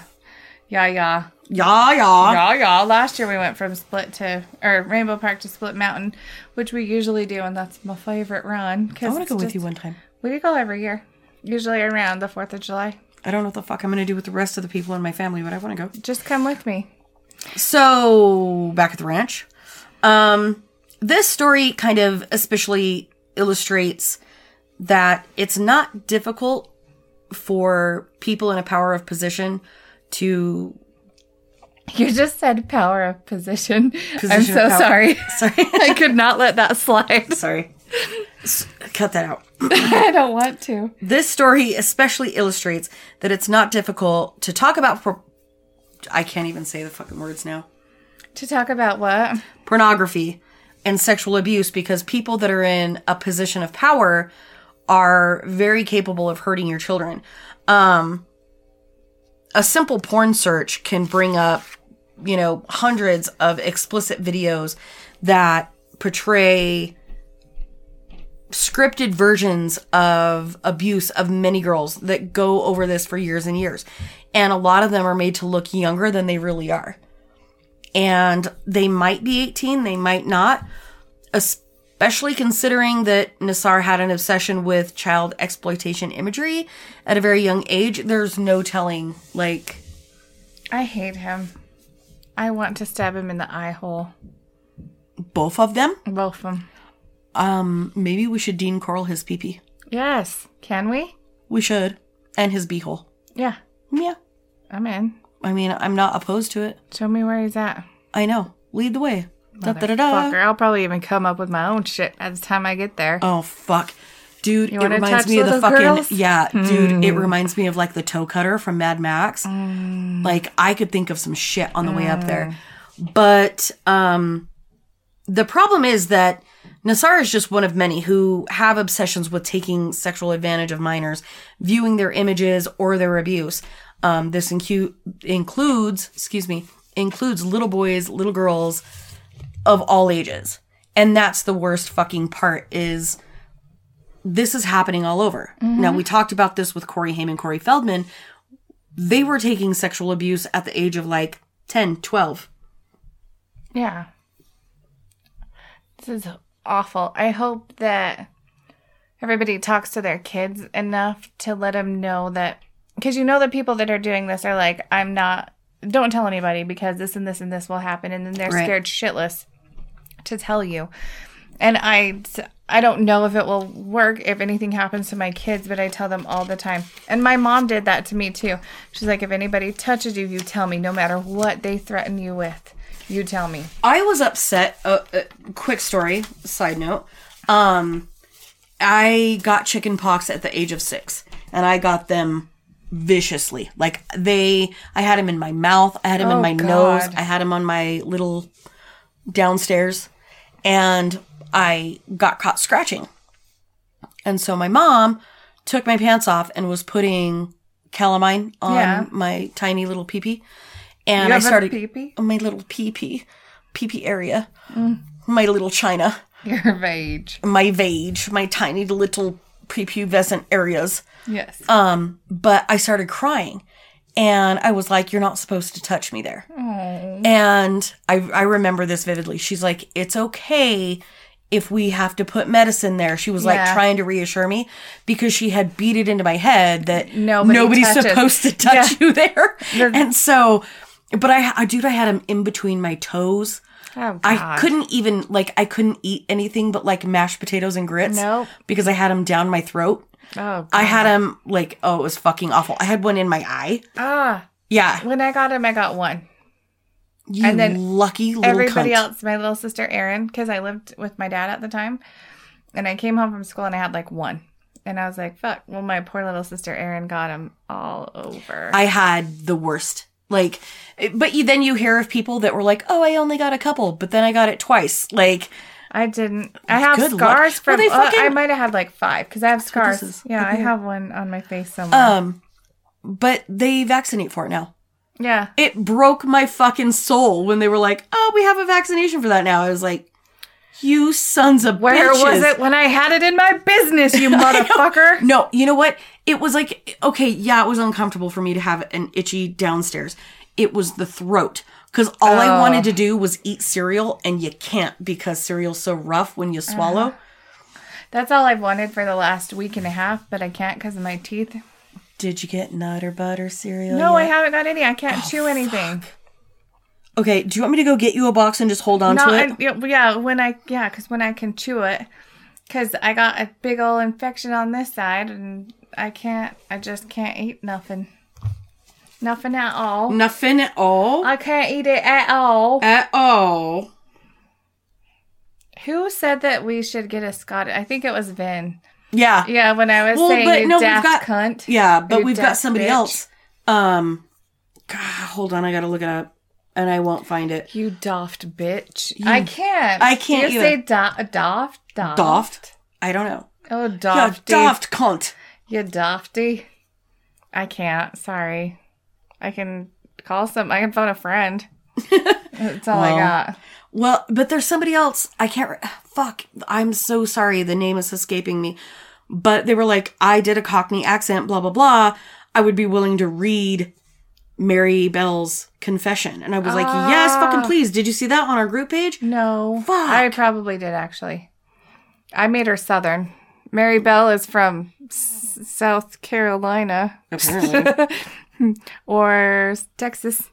[SPEAKER 2] yeah, yeah,
[SPEAKER 1] Yeah, yeah.
[SPEAKER 2] yeah, yeah. Last year we went from Split to or Rainbow Park to Split Mountain, which we usually do, and that's my favorite run.
[SPEAKER 1] I want to go with you one time.
[SPEAKER 2] We do go every year, usually around the Fourth of July.
[SPEAKER 1] I don't know what the fuck I'm going to do with the rest of the people in my family, but I want to go.
[SPEAKER 2] Just come with me.
[SPEAKER 1] So, back at the ranch. Um, this story kind of especially illustrates that it's not difficult for people in a power of position to
[SPEAKER 2] You just said power of position. I'm so sorry.
[SPEAKER 1] sorry
[SPEAKER 2] I could not let that slide.
[SPEAKER 1] sorry cut that out
[SPEAKER 2] I don't want to.
[SPEAKER 1] this story especially illustrates that it's not difficult to talk about pro- i can't even say the fucking words now
[SPEAKER 2] To talk about what?
[SPEAKER 1] pornography and sexual abuse because people that are in a position of power are very capable of hurting your children. Um, a simple porn search can bring up, you know, hundreds of explicit videos that portray scripted versions of abuse of many girls that go over this for years and years. And a lot of them are made to look younger than they really are and they might be 18, they might not, especially considering that Nassar had an obsession with child exploitation imagery at a very young age. There's no telling, like,
[SPEAKER 2] I hate him. I want to stab him in the eye hole.
[SPEAKER 1] both of them.
[SPEAKER 2] Both of them.
[SPEAKER 1] Um, maybe we should Dean Corll his pee pee.
[SPEAKER 2] Yes. Can we?
[SPEAKER 1] We should. And his beehole.
[SPEAKER 2] Yeah.
[SPEAKER 1] Yeah.
[SPEAKER 2] I'm in.
[SPEAKER 1] I mean, I'm not opposed to it.
[SPEAKER 2] Show me where he's at.
[SPEAKER 1] I know. Lead the way. Da-da-da-da.
[SPEAKER 2] I'll probably even come up with my own shit by the time I get there.
[SPEAKER 1] Oh, fuck. Dude, it reminds me of the fucking
[SPEAKER 2] girls? Hmm.
[SPEAKER 1] yeah, dude. It reminds me of like the toe cutter from Mad Max.
[SPEAKER 2] Hmm.
[SPEAKER 1] Like I could think of some shit on the way up there, but um, the problem is that Nassar is just one of many who have obsessions with taking sexual advantage of minors, viewing their images or their abuse. Um, this incu- includes, excuse me, includes little boys, little girls of all ages, and that's the worst fucking part. Is this is happening all over. Now, we talked about this with Corey Haim and Corey Feldman. They were taking sexual abuse at the age of like 10, 12.
[SPEAKER 2] Yeah. This is awful. I hope that everybody talks to their kids enough to let them know that because you know the people that are doing this are like I'm not don't tell anybody because this and this and this will happen and then they're
[SPEAKER 1] Right.
[SPEAKER 2] scared shitless to tell you. And I I don't know if it will work if anything happens to my kids, but I tell them all the time. And my mom did that to me too. She's like if anybody touches you, you tell me no matter what they threaten you with. You tell me.
[SPEAKER 1] I was upset. Uh, uh, quick story, side note. Um, I got chicken pox at the age of six, and I got them viciously. Like they, I had them in my mouth, I had them in
[SPEAKER 2] Oh,
[SPEAKER 1] my nose, I had them on my little downstairs, and I got caught scratching. And so my mom took my pants off and was putting calamine on
[SPEAKER 2] Yeah.
[SPEAKER 1] my tiny little pee pee. And I started
[SPEAKER 2] pee-pee?
[SPEAKER 1] my little peepee, pee, pee pee area,
[SPEAKER 2] Mm.
[SPEAKER 1] my little china,
[SPEAKER 2] Your of age.
[SPEAKER 1] my vage, my tiny little prepubescent areas.
[SPEAKER 2] Yes.
[SPEAKER 1] Um, but I started crying, and I was like, "You're not supposed to touch me there." And I I remember this vividly. She's like, "It's okay if we have to put medicine there. She was like trying to reassure me because she had beat it into my head that
[SPEAKER 2] Nobody
[SPEAKER 1] nobody's
[SPEAKER 2] touches-
[SPEAKER 1] supposed to touch
[SPEAKER 2] Yeah.
[SPEAKER 1] you there. And so, but I, I, dude, I had him in between my toes.
[SPEAKER 2] Oh,
[SPEAKER 1] I couldn't even like I couldn't eat anything but like mashed potatoes and grits.
[SPEAKER 2] Nope.
[SPEAKER 1] Because I had him down my throat.
[SPEAKER 2] Oh,
[SPEAKER 1] I had him like oh it was fucking awful. I had one in my eye.
[SPEAKER 2] ah.
[SPEAKER 1] Yeah.
[SPEAKER 2] When I got him, I got one.
[SPEAKER 1] You
[SPEAKER 2] And then
[SPEAKER 1] lucky little
[SPEAKER 2] Everybody
[SPEAKER 1] cunt.
[SPEAKER 2] else, my little sister Erin, because I lived with my dad at the time, and I came home from school and I had like one, and I was like, "Fuck!" Well, my poor little sister Erin got him all over.
[SPEAKER 1] I had the worst. Like, but you, then you hear of people that were like, "Oh, I only got a couple, but then I got it twice." Like,
[SPEAKER 2] I didn't. I have
[SPEAKER 1] Good luck.
[SPEAKER 2] scars
[SPEAKER 1] Well,
[SPEAKER 2] from.
[SPEAKER 1] they
[SPEAKER 2] uh, I might have had like five because I have scars. Yeah, I have one on my face somewhere.
[SPEAKER 1] um, but they vaccinate for it now.
[SPEAKER 2] Yeah,
[SPEAKER 1] It broke my fucking soul when they were like, "Oh, we have a vaccination for that now." I was like, "You sons of
[SPEAKER 2] where was it when I had it in my business, you motherfucker?
[SPEAKER 1] No, you know what? It was like, okay, yeah, it was uncomfortable for me to have an itchy downstairs. It was the throat. Because all I
[SPEAKER 2] Oh.
[SPEAKER 1] wanted to do was eat cereal, and you can't because cereal's so rough when you uh-huh. swallow.
[SPEAKER 2] That's all I've wanted for the last week and a half, but I can't because of my teeth.
[SPEAKER 1] Did you get Nutter Butter cereal?
[SPEAKER 2] No, I haven't got any. I
[SPEAKER 1] Oh,
[SPEAKER 2] can't chew anything.
[SPEAKER 1] Okay, do you want me to go get you a box and just hold on
[SPEAKER 2] No,
[SPEAKER 1] to it?
[SPEAKER 2] I, yeah, yeah, when I yeah, because when I can chew it, because I got a big old infection on this side, and I can't. I just can't eat nothing. Nothing at all.
[SPEAKER 1] Nothing at all.
[SPEAKER 2] I can't eat it at all.
[SPEAKER 1] at all.
[SPEAKER 2] Who said that we should get a Scottish? I think it was Vin.
[SPEAKER 1] Yeah.
[SPEAKER 2] Yeah, when I was
[SPEAKER 1] Well,
[SPEAKER 2] saying
[SPEAKER 1] but
[SPEAKER 2] you
[SPEAKER 1] no, we've got-
[SPEAKER 2] cunt.
[SPEAKER 1] Yeah, but we've got somebody
[SPEAKER 2] bitch.
[SPEAKER 1] else. Um, God, hold on, I gotta look it up, and I won't find it.
[SPEAKER 2] You daft bitch. I can't.
[SPEAKER 1] I can't
[SPEAKER 2] Do you say da- daft? Daft?
[SPEAKER 1] Doft? I don't know.
[SPEAKER 2] Oh,
[SPEAKER 1] Yeah,
[SPEAKER 2] dofty.
[SPEAKER 1] doft cunt.
[SPEAKER 2] You dofty. I can't. Sorry. I can call some. I can phone a friend. That's all I got.
[SPEAKER 1] Well, but there's somebody else. I can't. Re- fuck. I'm so sorry. The name is escaping me. But they were like, I did a Cockney accent, blah, blah, blah. I would be willing to read Mary Bell's confession. And I was like, yes, ah. fucking please. Did you see that on our group page?
[SPEAKER 2] No.
[SPEAKER 1] Fuck.
[SPEAKER 2] I probably did actually. I made her Southern. Mary Bell is from S- South Carolina
[SPEAKER 1] Apparently.
[SPEAKER 2] or Texas.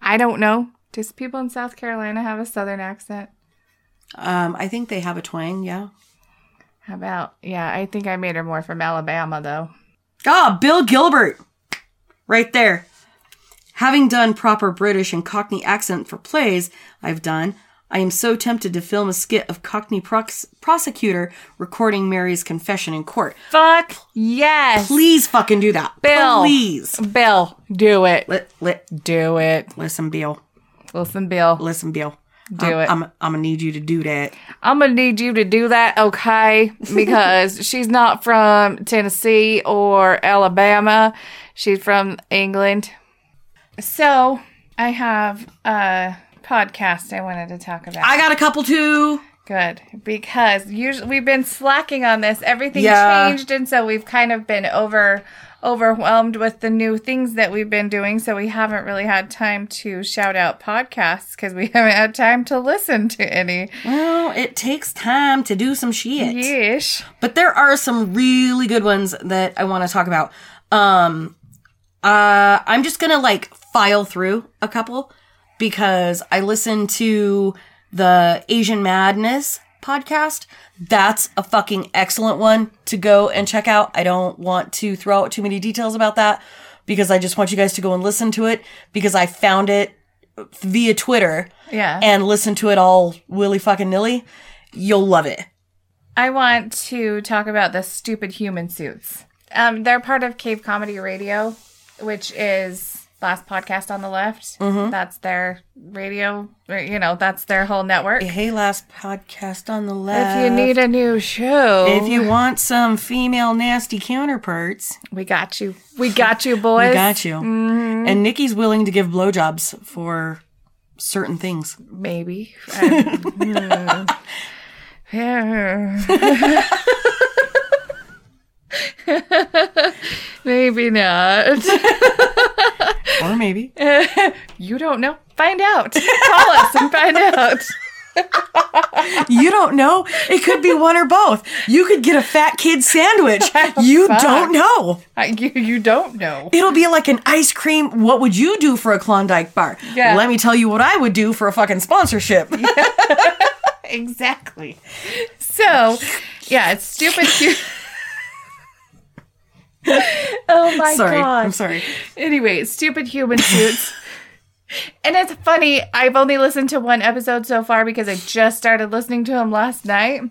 [SPEAKER 2] I don't know. Does people in South Carolina have a Southern accent?
[SPEAKER 1] um, I think they have a twang, yeah.
[SPEAKER 2] How about? Yeah, I think I made her more from Alabama though.
[SPEAKER 1] Ah, Bill Gilbert. Right there. Having done proper British and Cockney accent for plays I've done, I am so tempted to film a skit of Cockney prox- prosecutor recording Mary's confession in court.
[SPEAKER 2] Fuck yes.
[SPEAKER 1] Please fucking do that.
[SPEAKER 2] Bill.
[SPEAKER 1] Please.
[SPEAKER 2] Bill, do it.
[SPEAKER 1] Let, let,
[SPEAKER 2] Do it.
[SPEAKER 1] listen, Bill.
[SPEAKER 2] Listen, Bill.
[SPEAKER 1] Listen, Bill.
[SPEAKER 2] Do
[SPEAKER 1] I'm,
[SPEAKER 2] it.
[SPEAKER 1] I'm, I'm gonna need you to do that.
[SPEAKER 2] I'm gonna need you to do that, okay? Because she's not from Tennessee or Alabama. She's from England. So I have a podcast I wanted to talk about.
[SPEAKER 1] I got a couple too.
[SPEAKER 2] Good, because usually we've been slacking on this. Everything
[SPEAKER 1] Yeah.
[SPEAKER 2] changed, and so we've kind of been over overwhelmed with the new things that we've been doing. So we haven't really had time to shout out podcasts because we haven't had time to listen to any.
[SPEAKER 1] Well, it takes time to do some shit.
[SPEAKER 2] Yeesh.
[SPEAKER 1] but there are some really good ones that I want to talk about. Um, uh, I'm just gonna like file through a couple because I listened to the Asian Madness podcast. That's a fucking excellent one to go and check out. I don't want to throw out too many details about that because I just want you guys to go and listen to it because I found it via Twitter
[SPEAKER 2] Yeah.
[SPEAKER 1] and listen to it all willy fucking nilly. You'll love it.
[SPEAKER 2] I want to talk about the stupid human suits. Um, they're part of Cave Comedy Radio, which is last podcast on the left.
[SPEAKER 1] Mm-hmm.
[SPEAKER 2] That's their radio, or, you know, that's their whole network.
[SPEAKER 1] Hey, last podcast on the left.
[SPEAKER 2] If you need a new show,
[SPEAKER 1] If you want some female nasty counterparts,
[SPEAKER 2] we got you. We got you, boys.
[SPEAKER 1] we got you.
[SPEAKER 2] Mm-hmm.
[SPEAKER 1] And Nikki's willing to give blowjobs for certain things.
[SPEAKER 2] Maybe. Yeah. Maybe not.
[SPEAKER 1] Or maybe.
[SPEAKER 2] You don't know? Find out. Call us and find out.
[SPEAKER 1] you don't know. It could be one or both. You could get a fat kid sandwich. You
[SPEAKER 2] Fuck.
[SPEAKER 1] don't know.
[SPEAKER 2] I, you, you don't know.
[SPEAKER 1] It'll be like an ice cream. What would you do for a Klondike bar?
[SPEAKER 2] Yeah.
[SPEAKER 1] Let me tell you what I would do for a fucking sponsorship.
[SPEAKER 2] Exactly. So, yeah, it's stupid. oh my
[SPEAKER 1] sorry.
[SPEAKER 2] god.
[SPEAKER 1] I'm sorry.
[SPEAKER 2] Anyway, stupid human suits. and it's funny, I've only listened to one episode so far because I just started listening to him last night.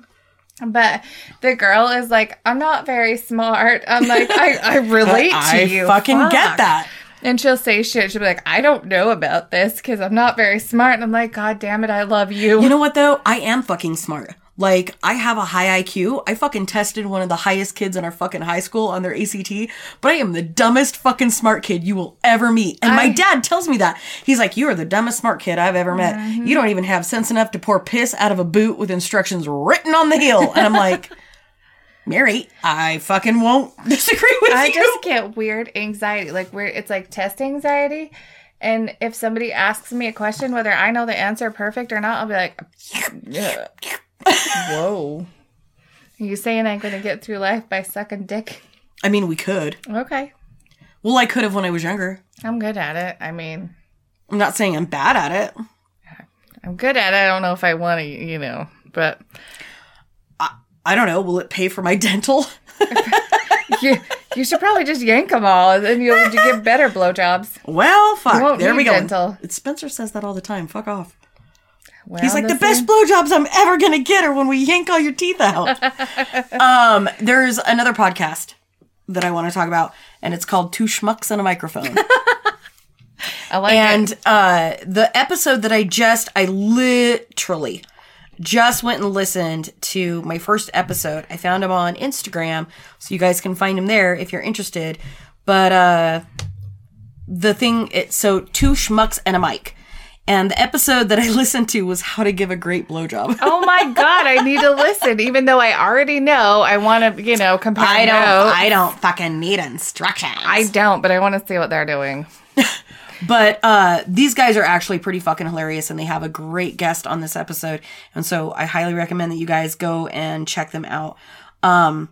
[SPEAKER 2] But the girl is like, I'm not very smart. I'm like, I, I relate to
[SPEAKER 1] I
[SPEAKER 2] you.
[SPEAKER 1] fucking
[SPEAKER 2] Fuck.
[SPEAKER 1] get that.
[SPEAKER 2] And she'll say shit. She'll be like, I don't know about this because I'm not very smart. And I'm like, God damn it, I love you.
[SPEAKER 1] You know what though? I am fucking smart. Like, I have a high IQ. I fucking tested one of the highest kids in our fucking high school on their ACT, but I am the dumbest fucking smart kid you will ever meet. And my dad tells me that. He's like, You are the dumbest smart kid I've ever met.
[SPEAKER 2] Mm-hmm.
[SPEAKER 1] You don't even have sense enough to pour piss out of a boot with instructions written on the heel. And I'm like, Mary, I fucking won't disagree with
[SPEAKER 2] I
[SPEAKER 1] you.
[SPEAKER 2] I just get weird anxiety. Like weird it's like test anxiety. And if somebody asks me a question, whether I know the answer perfect or not, I'll be like, "Yeah. Whoa. Are you saying I'm gonna get through life by sucking dick?
[SPEAKER 1] I mean, we could.
[SPEAKER 2] Okay.
[SPEAKER 1] Well, I could have when I was younger.
[SPEAKER 2] I'm good at it. I mean,
[SPEAKER 1] I'm not saying I'm bad at it.
[SPEAKER 2] I'm good at it. I don't know if I want to, you know, but
[SPEAKER 1] I I don't know. Will it pay for my dental?
[SPEAKER 2] you, you should probably just yank them all and then you'll get better blowjobs.
[SPEAKER 1] Well, fuck. There we
[SPEAKER 2] need
[SPEAKER 1] go.
[SPEAKER 2] dental.
[SPEAKER 1] Spencer says that all the time. Fuck off. He's like, the
[SPEAKER 2] this
[SPEAKER 1] best blowjobs I'm ever gonna get are when we yank all your teeth out. um, there's another podcast that I want to talk about, and it's called Two Schmucks and a Microphone.
[SPEAKER 2] I like
[SPEAKER 1] and
[SPEAKER 2] it.
[SPEAKER 1] uh, the episode that I just, I literally just went and listened to my first episode. I found him on Instagram, so you guys can find him there if you're interested. But uh, the thing, it, so two schmucks and a mic. And the episode that I listened to was how to give a great blowjob.
[SPEAKER 2] Oh my god, I need to listen. Even though I already know, I want to, you know, compare.
[SPEAKER 1] I don't.
[SPEAKER 2] notes.
[SPEAKER 1] I don't fucking need instructions.
[SPEAKER 2] I don't, but I want to see what they're doing.
[SPEAKER 1] But uh, these guys are actually pretty fucking hilarious, and they have a great guest on this episode, and so I highly recommend that you guys go and check them out. Um,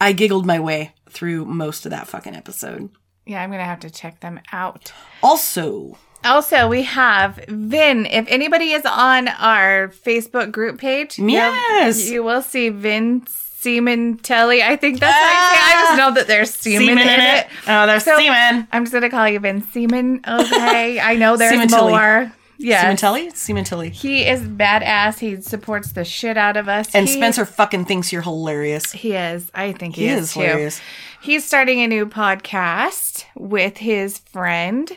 [SPEAKER 1] I giggled my way through most of that fucking episode.
[SPEAKER 2] Yeah, I'm gonna have to check them out.
[SPEAKER 1] Also,
[SPEAKER 2] Also, we have Vin. If anybody is on our Facebook group page,
[SPEAKER 1] Yes.
[SPEAKER 2] you will see Vin Sementelli. I think that's you say. I just know that there's semen, in, it.
[SPEAKER 1] Oh, there's
[SPEAKER 2] So-
[SPEAKER 1] semen.
[SPEAKER 2] I'm just gonna call you Vin Semen. Okay, I know there's more. Yeah,
[SPEAKER 1] Sementelli? Sementilli.
[SPEAKER 2] he is badass. He supports the shit out of us.
[SPEAKER 1] And
[SPEAKER 2] He-
[SPEAKER 1] Spencer fucking thinks you're hilarious.
[SPEAKER 2] He is. I think he,
[SPEAKER 1] He
[SPEAKER 2] is,
[SPEAKER 1] is
[SPEAKER 2] too.
[SPEAKER 1] hilarious.
[SPEAKER 2] He's starting a new podcast with his friend,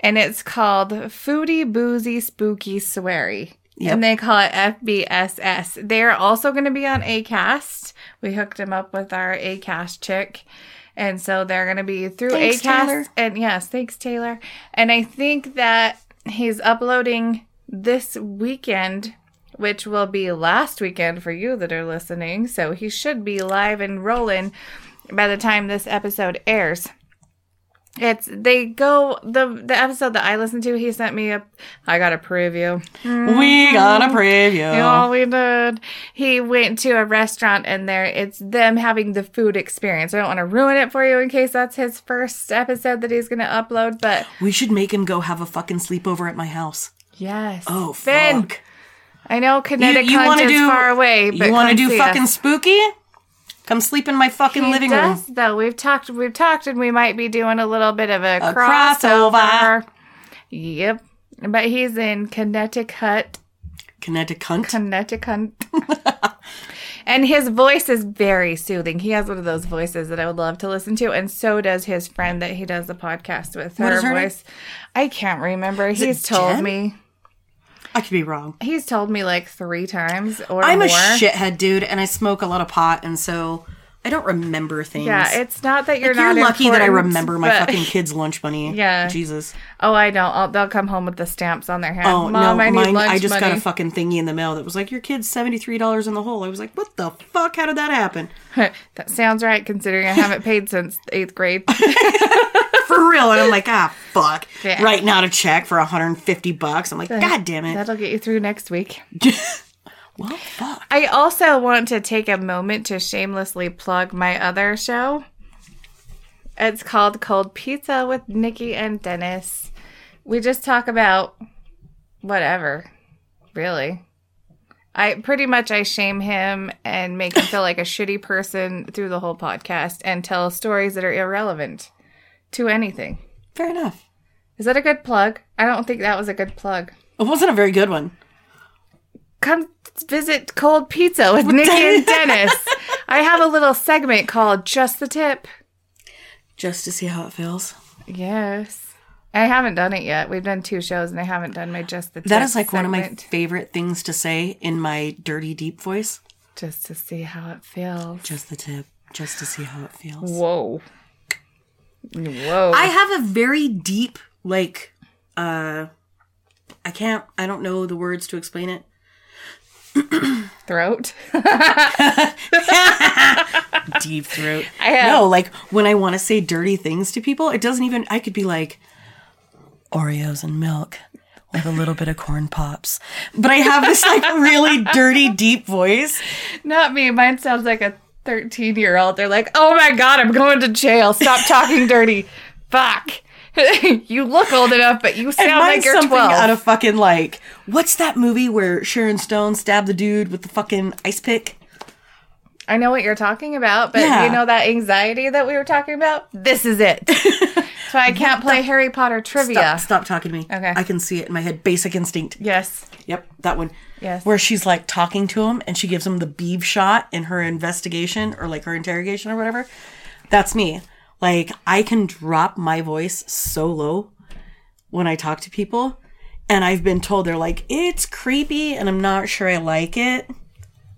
[SPEAKER 2] and it's called Foodie Boozy Spooky Sweary.
[SPEAKER 1] Yep.
[SPEAKER 2] And they call it FBSS. They're also going to be on ACAST. We hooked them up with our ACAST chick. And so they're going to be through
[SPEAKER 1] Thanks,
[SPEAKER 2] ACAST.
[SPEAKER 1] Taylor.
[SPEAKER 2] And yes, thanks, Taylor. And I think that he's uploading this weekend, which will be last weekend for you that are listening. So he should be live and rolling by the time this episode airs. It's they go the the episode that I listened to. He sent me a. I got a preview.
[SPEAKER 1] We got a preview.
[SPEAKER 2] Oh, we did. He went to a restaurant and there it's them having the food experience. I don't want to ruin it for you in case that's his first episode that he's going to upload, but
[SPEAKER 1] We should make him go have a fucking sleepover at my house.
[SPEAKER 2] yes.
[SPEAKER 1] Oh,
[SPEAKER 2] Finn,
[SPEAKER 1] fuck.
[SPEAKER 2] I know Connecticut
[SPEAKER 1] wanna
[SPEAKER 2] is far away, but
[SPEAKER 1] you want to do fucking
[SPEAKER 2] us.
[SPEAKER 1] spooky? Come sleep in my fucking
[SPEAKER 2] He
[SPEAKER 1] living
[SPEAKER 2] does,
[SPEAKER 1] room.
[SPEAKER 2] though. We've talked. We've talked, and we might be doing a little bit of a,
[SPEAKER 1] A
[SPEAKER 2] crossover.
[SPEAKER 1] crossover.
[SPEAKER 2] Yep. But he's in Connecticut.
[SPEAKER 1] Connecticut.
[SPEAKER 2] Connecticut. and his voice is very soothing. He has one of those voices that I would love to listen to, and so does his friend that he does the podcast with. Her
[SPEAKER 1] is her name?
[SPEAKER 2] voice, I can't remember.
[SPEAKER 1] it
[SPEAKER 2] He's told
[SPEAKER 1] Jen?
[SPEAKER 2] me.
[SPEAKER 1] I could be wrong.
[SPEAKER 2] He's told me like three times or
[SPEAKER 1] I'm
[SPEAKER 2] more.
[SPEAKER 1] a shithead dude, and I smoke a lot of pot, and so I don't remember things.
[SPEAKER 2] Yeah, it's not that you're
[SPEAKER 1] Like, you're lucky that I remember my
[SPEAKER 2] but-
[SPEAKER 1] fucking kids' lunch money.
[SPEAKER 2] Yeah.
[SPEAKER 1] Jesus.
[SPEAKER 2] Oh, I don't. I'll, they'll come home with the stamps on their hand.
[SPEAKER 1] Oh
[SPEAKER 2] Mom,
[SPEAKER 1] no,
[SPEAKER 2] I need
[SPEAKER 1] mine. I just
[SPEAKER 2] money.
[SPEAKER 1] got a fucking thingy in the mail that was like, "Your kid's seventy three dollars in the hole." I was like, "What the fuck? How did that happen?"
[SPEAKER 2] that sounds right, considering I haven't paid since eighth grade.
[SPEAKER 1] for real. And I'm like, ah, fuck.
[SPEAKER 2] Yeah.
[SPEAKER 1] Writing out a check for 150 bucks. I'm like, god damn it.
[SPEAKER 2] That'll get you through next week.
[SPEAKER 1] well, fuck.
[SPEAKER 2] I also want to take a moment to shamelessly plug my other show. It's called Cold Pizza with Nikki and Dennis. We just talk about whatever, really. I pretty much I shame him and make him feel like a shitty person through the whole podcast and tell stories that are irrelevant to anything.
[SPEAKER 1] Fair enough.
[SPEAKER 2] Is that a good plug? I don't think that was a good plug.
[SPEAKER 1] It wasn't a very good one.
[SPEAKER 2] come visit Cold Pizza with Nikki and Dennis. I have a little segment called Just the Tip.
[SPEAKER 1] Just to see how it feels.
[SPEAKER 2] Yes. I haven't done it yet. We've done two shows and I haven't done my Just the Tip.
[SPEAKER 1] That is like one of my favorite things to say in my dirty, deep voice.
[SPEAKER 2] Just to see how it feels.
[SPEAKER 1] Just the tip. Just to see how it feels.
[SPEAKER 2] Whoa. Whoa.
[SPEAKER 1] I have a very deep, like, uh, I can't, I don't know the words to explain it.
[SPEAKER 2] Throat.
[SPEAKER 1] Deep throat.
[SPEAKER 2] I have-
[SPEAKER 1] No, like when I want to say dirty things to people, it doesn't even, I could be like, Oreos and milk with a little bit of corn pops. But I have this like really dirty, deep voice.
[SPEAKER 2] Not me. Mine sounds like a 13 year old. They're like, oh my God, I'm going to jail. Stop talking dirty. Fuck. you look old enough, but you sound like you're
[SPEAKER 1] something
[SPEAKER 2] 12.
[SPEAKER 1] out of fucking like, what's that movie where Sharon Stone stabbed the dude with the fucking ice pick?
[SPEAKER 2] I know what you're talking about, but
[SPEAKER 1] Yeah.
[SPEAKER 2] you know that anxiety that we were talking about? This is it. so I can't play Harry Potter trivia.
[SPEAKER 1] Stop, stop talking to me.
[SPEAKER 2] Okay.
[SPEAKER 1] I can see it in my head. Basic instinct.
[SPEAKER 2] Yes.
[SPEAKER 1] Yep, that one.
[SPEAKER 2] Yes.
[SPEAKER 1] Where she's like talking to him and she gives him the beeve shot in her investigation or like her interrogation or whatever. That's me. Like I can drop my voice so low when I talk to people. And I've been told they're like, it's creepy and I'm not sure I like it.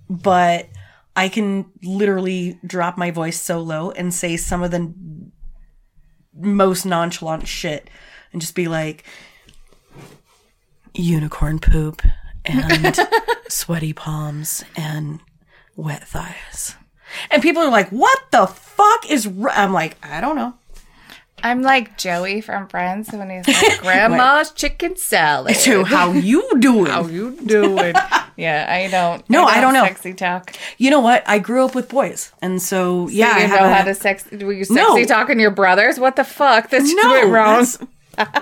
[SPEAKER 1] But I can literally drop my voice so low and say some of the most nonchalant shit and just be like, unicorn poop and sweaty palms and wet thighs. And people are like, "What the fuck is?" r-" I'm like, "I don't know."
[SPEAKER 2] I'm like Joey from Friends when he's like, Grandma's chicken salad.
[SPEAKER 1] So how you doing?
[SPEAKER 2] How you doing? yeah, I don't.
[SPEAKER 1] No, I don't know.
[SPEAKER 2] Sexy talk.
[SPEAKER 1] you know what? I grew up with boys, and so yeah,
[SPEAKER 2] you
[SPEAKER 1] I
[SPEAKER 2] know how
[SPEAKER 1] a-
[SPEAKER 2] to sex. Were you
[SPEAKER 1] No.
[SPEAKER 2] sexy talking to your brothers? What the fuck? That's
[SPEAKER 1] no
[SPEAKER 2] went wrong.
[SPEAKER 1] that's-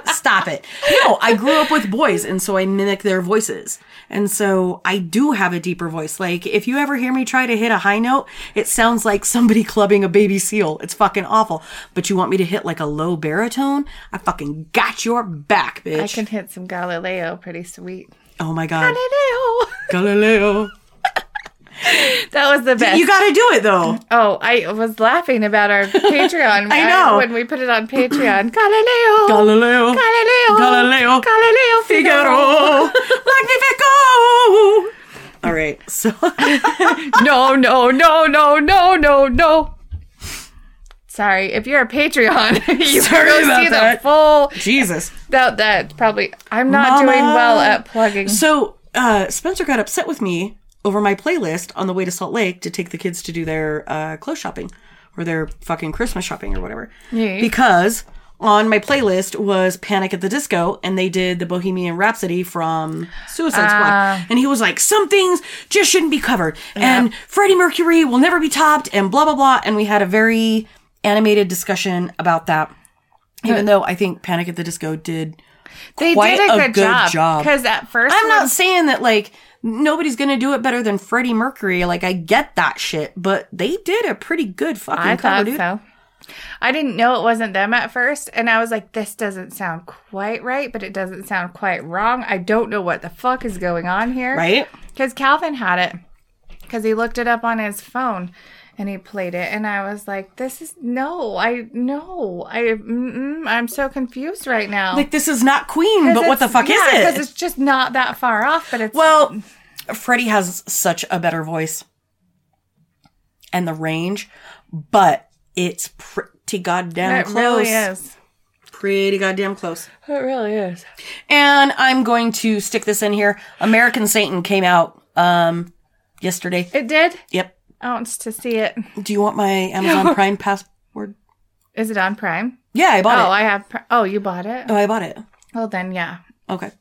[SPEAKER 1] Stop it. No, I grew up with boys, and so I mimic their voices. And so I do have a deeper voice. Like, if you ever hear me try to hit a high note, it sounds like somebody clubbing a baby seal. It's fucking awful. But you want me to hit like a low baritone? I fucking got your back, bitch.
[SPEAKER 2] I can hit some Galileo. Pretty sweet.
[SPEAKER 1] oh my god.
[SPEAKER 2] Galileo.
[SPEAKER 1] Galileo.
[SPEAKER 2] That was the best.
[SPEAKER 1] You gotta do it though.
[SPEAKER 2] Oh, I was laughing about our Patreon.
[SPEAKER 1] I know.
[SPEAKER 2] when we put it on Patreon. Galileo.
[SPEAKER 1] Galileo.
[SPEAKER 2] Galileo.
[SPEAKER 1] Galileo.
[SPEAKER 2] Galileo
[SPEAKER 1] Figaro. Magnifico. All right. So
[SPEAKER 2] No, no, no, no, no, no, no. Sorry, if you're a Patreon, you
[SPEAKER 1] Sorry
[SPEAKER 2] can go see
[SPEAKER 1] that.
[SPEAKER 2] the full.
[SPEAKER 1] Jesus.
[SPEAKER 2] That that probably. I'm not
[SPEAKER 1] Mama.
[SPEAKER 2] doing well at plugging.
[SPEAKER 1] So uh, Spencer got upset with me over my playlist on the way to Salt Lake to take the kids to do their uh, clothes shopping or their fucking Christmas shopping or whatever.
[SPEAKER 2] Yeah.
[SPEAKER 1] Because on my playlist was Panic at the Disco and they did the Bohemian Rhapsody from Suicide
[SPEAKER 2] Ah.
[SPEAKER 1] Squad. And he was like, some things just shouldn't be covered. And Freddie Mercury will never be topped and blah, blah, blah. And we had a very animated discussion about that. Even though I think Panic at the Disco did
[SPEAKER 2] They
[SPEAKER 1] quite
[SPEAKER 2] did a,
[SPEAKER 1] a
[SPEAKER 2] good,
[SPEAKER 1] good
[SPEAKER 2] job
[SPEAKER 1] job.
[SPEAKER 2] because at first
[SPEAKER 1] I'm
[SPEAKER 2] when-
[SPEAKER 1] not saying that like nobody's gonna do it better than Freddie Mercury. Like I get that shit, but they did a pretty good fucking
[SPEAKER 2] I
[SPEAKER 1] cover,
[SPEAKER 2] thought
[SPEAKER 1] dude.
[SPEAKER 2] so. I didn't know it wasn't them at first, and I was like, "This doesn't sound quite right, but it doesn't sound quite wrong." I don't know what the fuck is going on here,
[SPEAKER 1] Right?
[SPEAKER 2] Because Calvin had it, because he looked it up on his phone, and he played it, and I was like, "This is no, I no, I, I'm so confused right now."
[SPEAKER 1] Like this is not Queen, but what the fuck
[SPEAKER 2] yeah,
[SPEAKER 1] is
[SPEAKER 2] Because it's just not that far off, but it's
[SPEAKER 1] Well, Freddie has such a better voice and the range, but it's pretty goddamn
[SPEAKER 2] it
[SPEAKER 1] close.
[SPEAKER 2] really is.
[SPEAKER 1] Pretty goddamn close.
[SPEAKER 2] It really is.
[SPEAKER 1] And I'm going to stick this in here. American Satan came out um yesterday.
[SPEAKER 2] It did.
[SPEAKER 1] Yep.
[SPEAKER 2] I want to see it.
[SPEAKER 1] Do you want my Amazon Prime password?
[SPEAKER 2] Is it on Prime?
[SPEAKER 1] Yeah, I bought
[SPEAKER 2] Oh,
[SPEAKER 1] it.
[SPEAKER 2] Oh, I have. Pr- oh, you bought it.
[SPEAKER 1] oh, I bought it.
[SPEAKER 2] Well, then yeah.
[SPEAKER 1] Okay.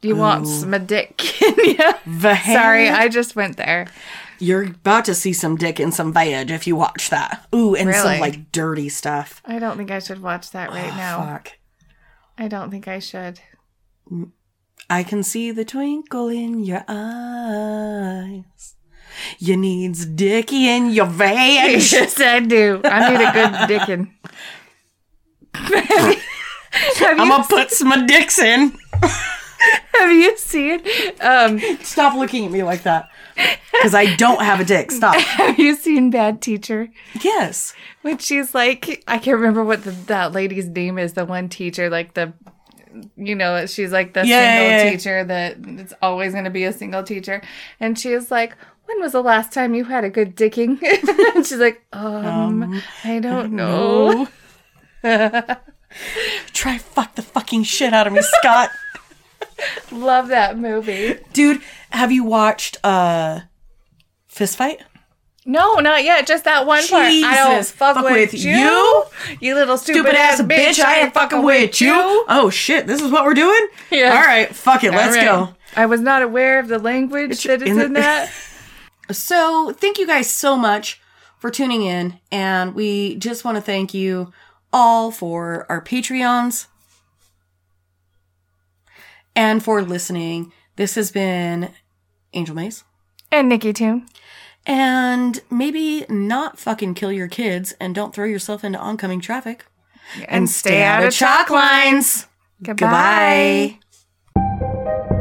[SPEAKER 2] Do you want some dick in you? Sorry, I just went there.
[SPEAKER 1] You're about to see some dick and some veg if you watch that. Ooh, and some like dirty stuff.
[SPEAKER 2] I don't think I should watch that right ah, now.
[SPEAKER 1] Fuck.
[SPEAKER 2] I don't think I should.
[SPEAKER 1] Mm, I can see the twinkle in your eyes. You needs dicky in your vag.
[SPEAKER 2] yes, I do. I need a good dickin'.
[SPEAKER 1] I'm gonna put some dicks in.
[SPEAKER 2] have you seen? Um,
[SPEAKER 1] Stop looking at me like that. Because I don't have a dick. Stop.
[SPEAKER 2] have you seen Bad Teacher?
[SPEAKER 1] Yes.
[SPEAKER 2] When she's like, I can't remember what the, that lady's name is. The one teacher, like the, you know, she's like the
[SPEAKER 1] Yeah,
[SPEAKER 2] single
[SPEAKER 1] yeah, yeah.
[SPEAKER 2] teacher that it's always going to be a single teacher. And she is like, when was the last time you had a good dicking? and she's like, um, I don't know.
[SPEAKER 1] Try fuck the fucking shit out of me, Scott.
[SPEAKER 2] Love that movie.
[SPEAKER 1] Dude, have you watched uh Fist Fight?
[SPEAKER 2] No, not yet. Just that one part. I don't fuck,
[SPEAKER 1] fuck
[SPEAKER 2] with,
[SPEAKER 1] with
[SPEAKER 2] you.
[SPEAKER 1] you?
[SPEAKER 2] You little stupid,
[SPEAKER 1] Stupid
[SPEAKER 2] ass
[SPEAKER 1] ass bitch, I ain't fucking with you. Oh shit, this is what we're doing?
[SPEAKER 2] Yeah.
[SPEAKER 1] All right, fuck it, let's
[SPEAKER 2] All right.
[SPEAKER 1] go.
[SPEAKER 2] I was not aware of the language that is
[SPEAKER 1] in
[SPEAKER 2] in, that.
[SPEAKER 1] So, thank you guys so much for tuning in. And we just want to thank you all for our Patreons and for listening. This has been Angel Maze.
[SPEAKER 2] And Nikki Toon.
[SPEAKER 1] And maybe not fucking kill your kids and don't throw yourself into oncoming traffic.
[SPEAKER 2] And, stay, out of chalk lines. Goodbye.
[SPEAKER 1] Goodbye.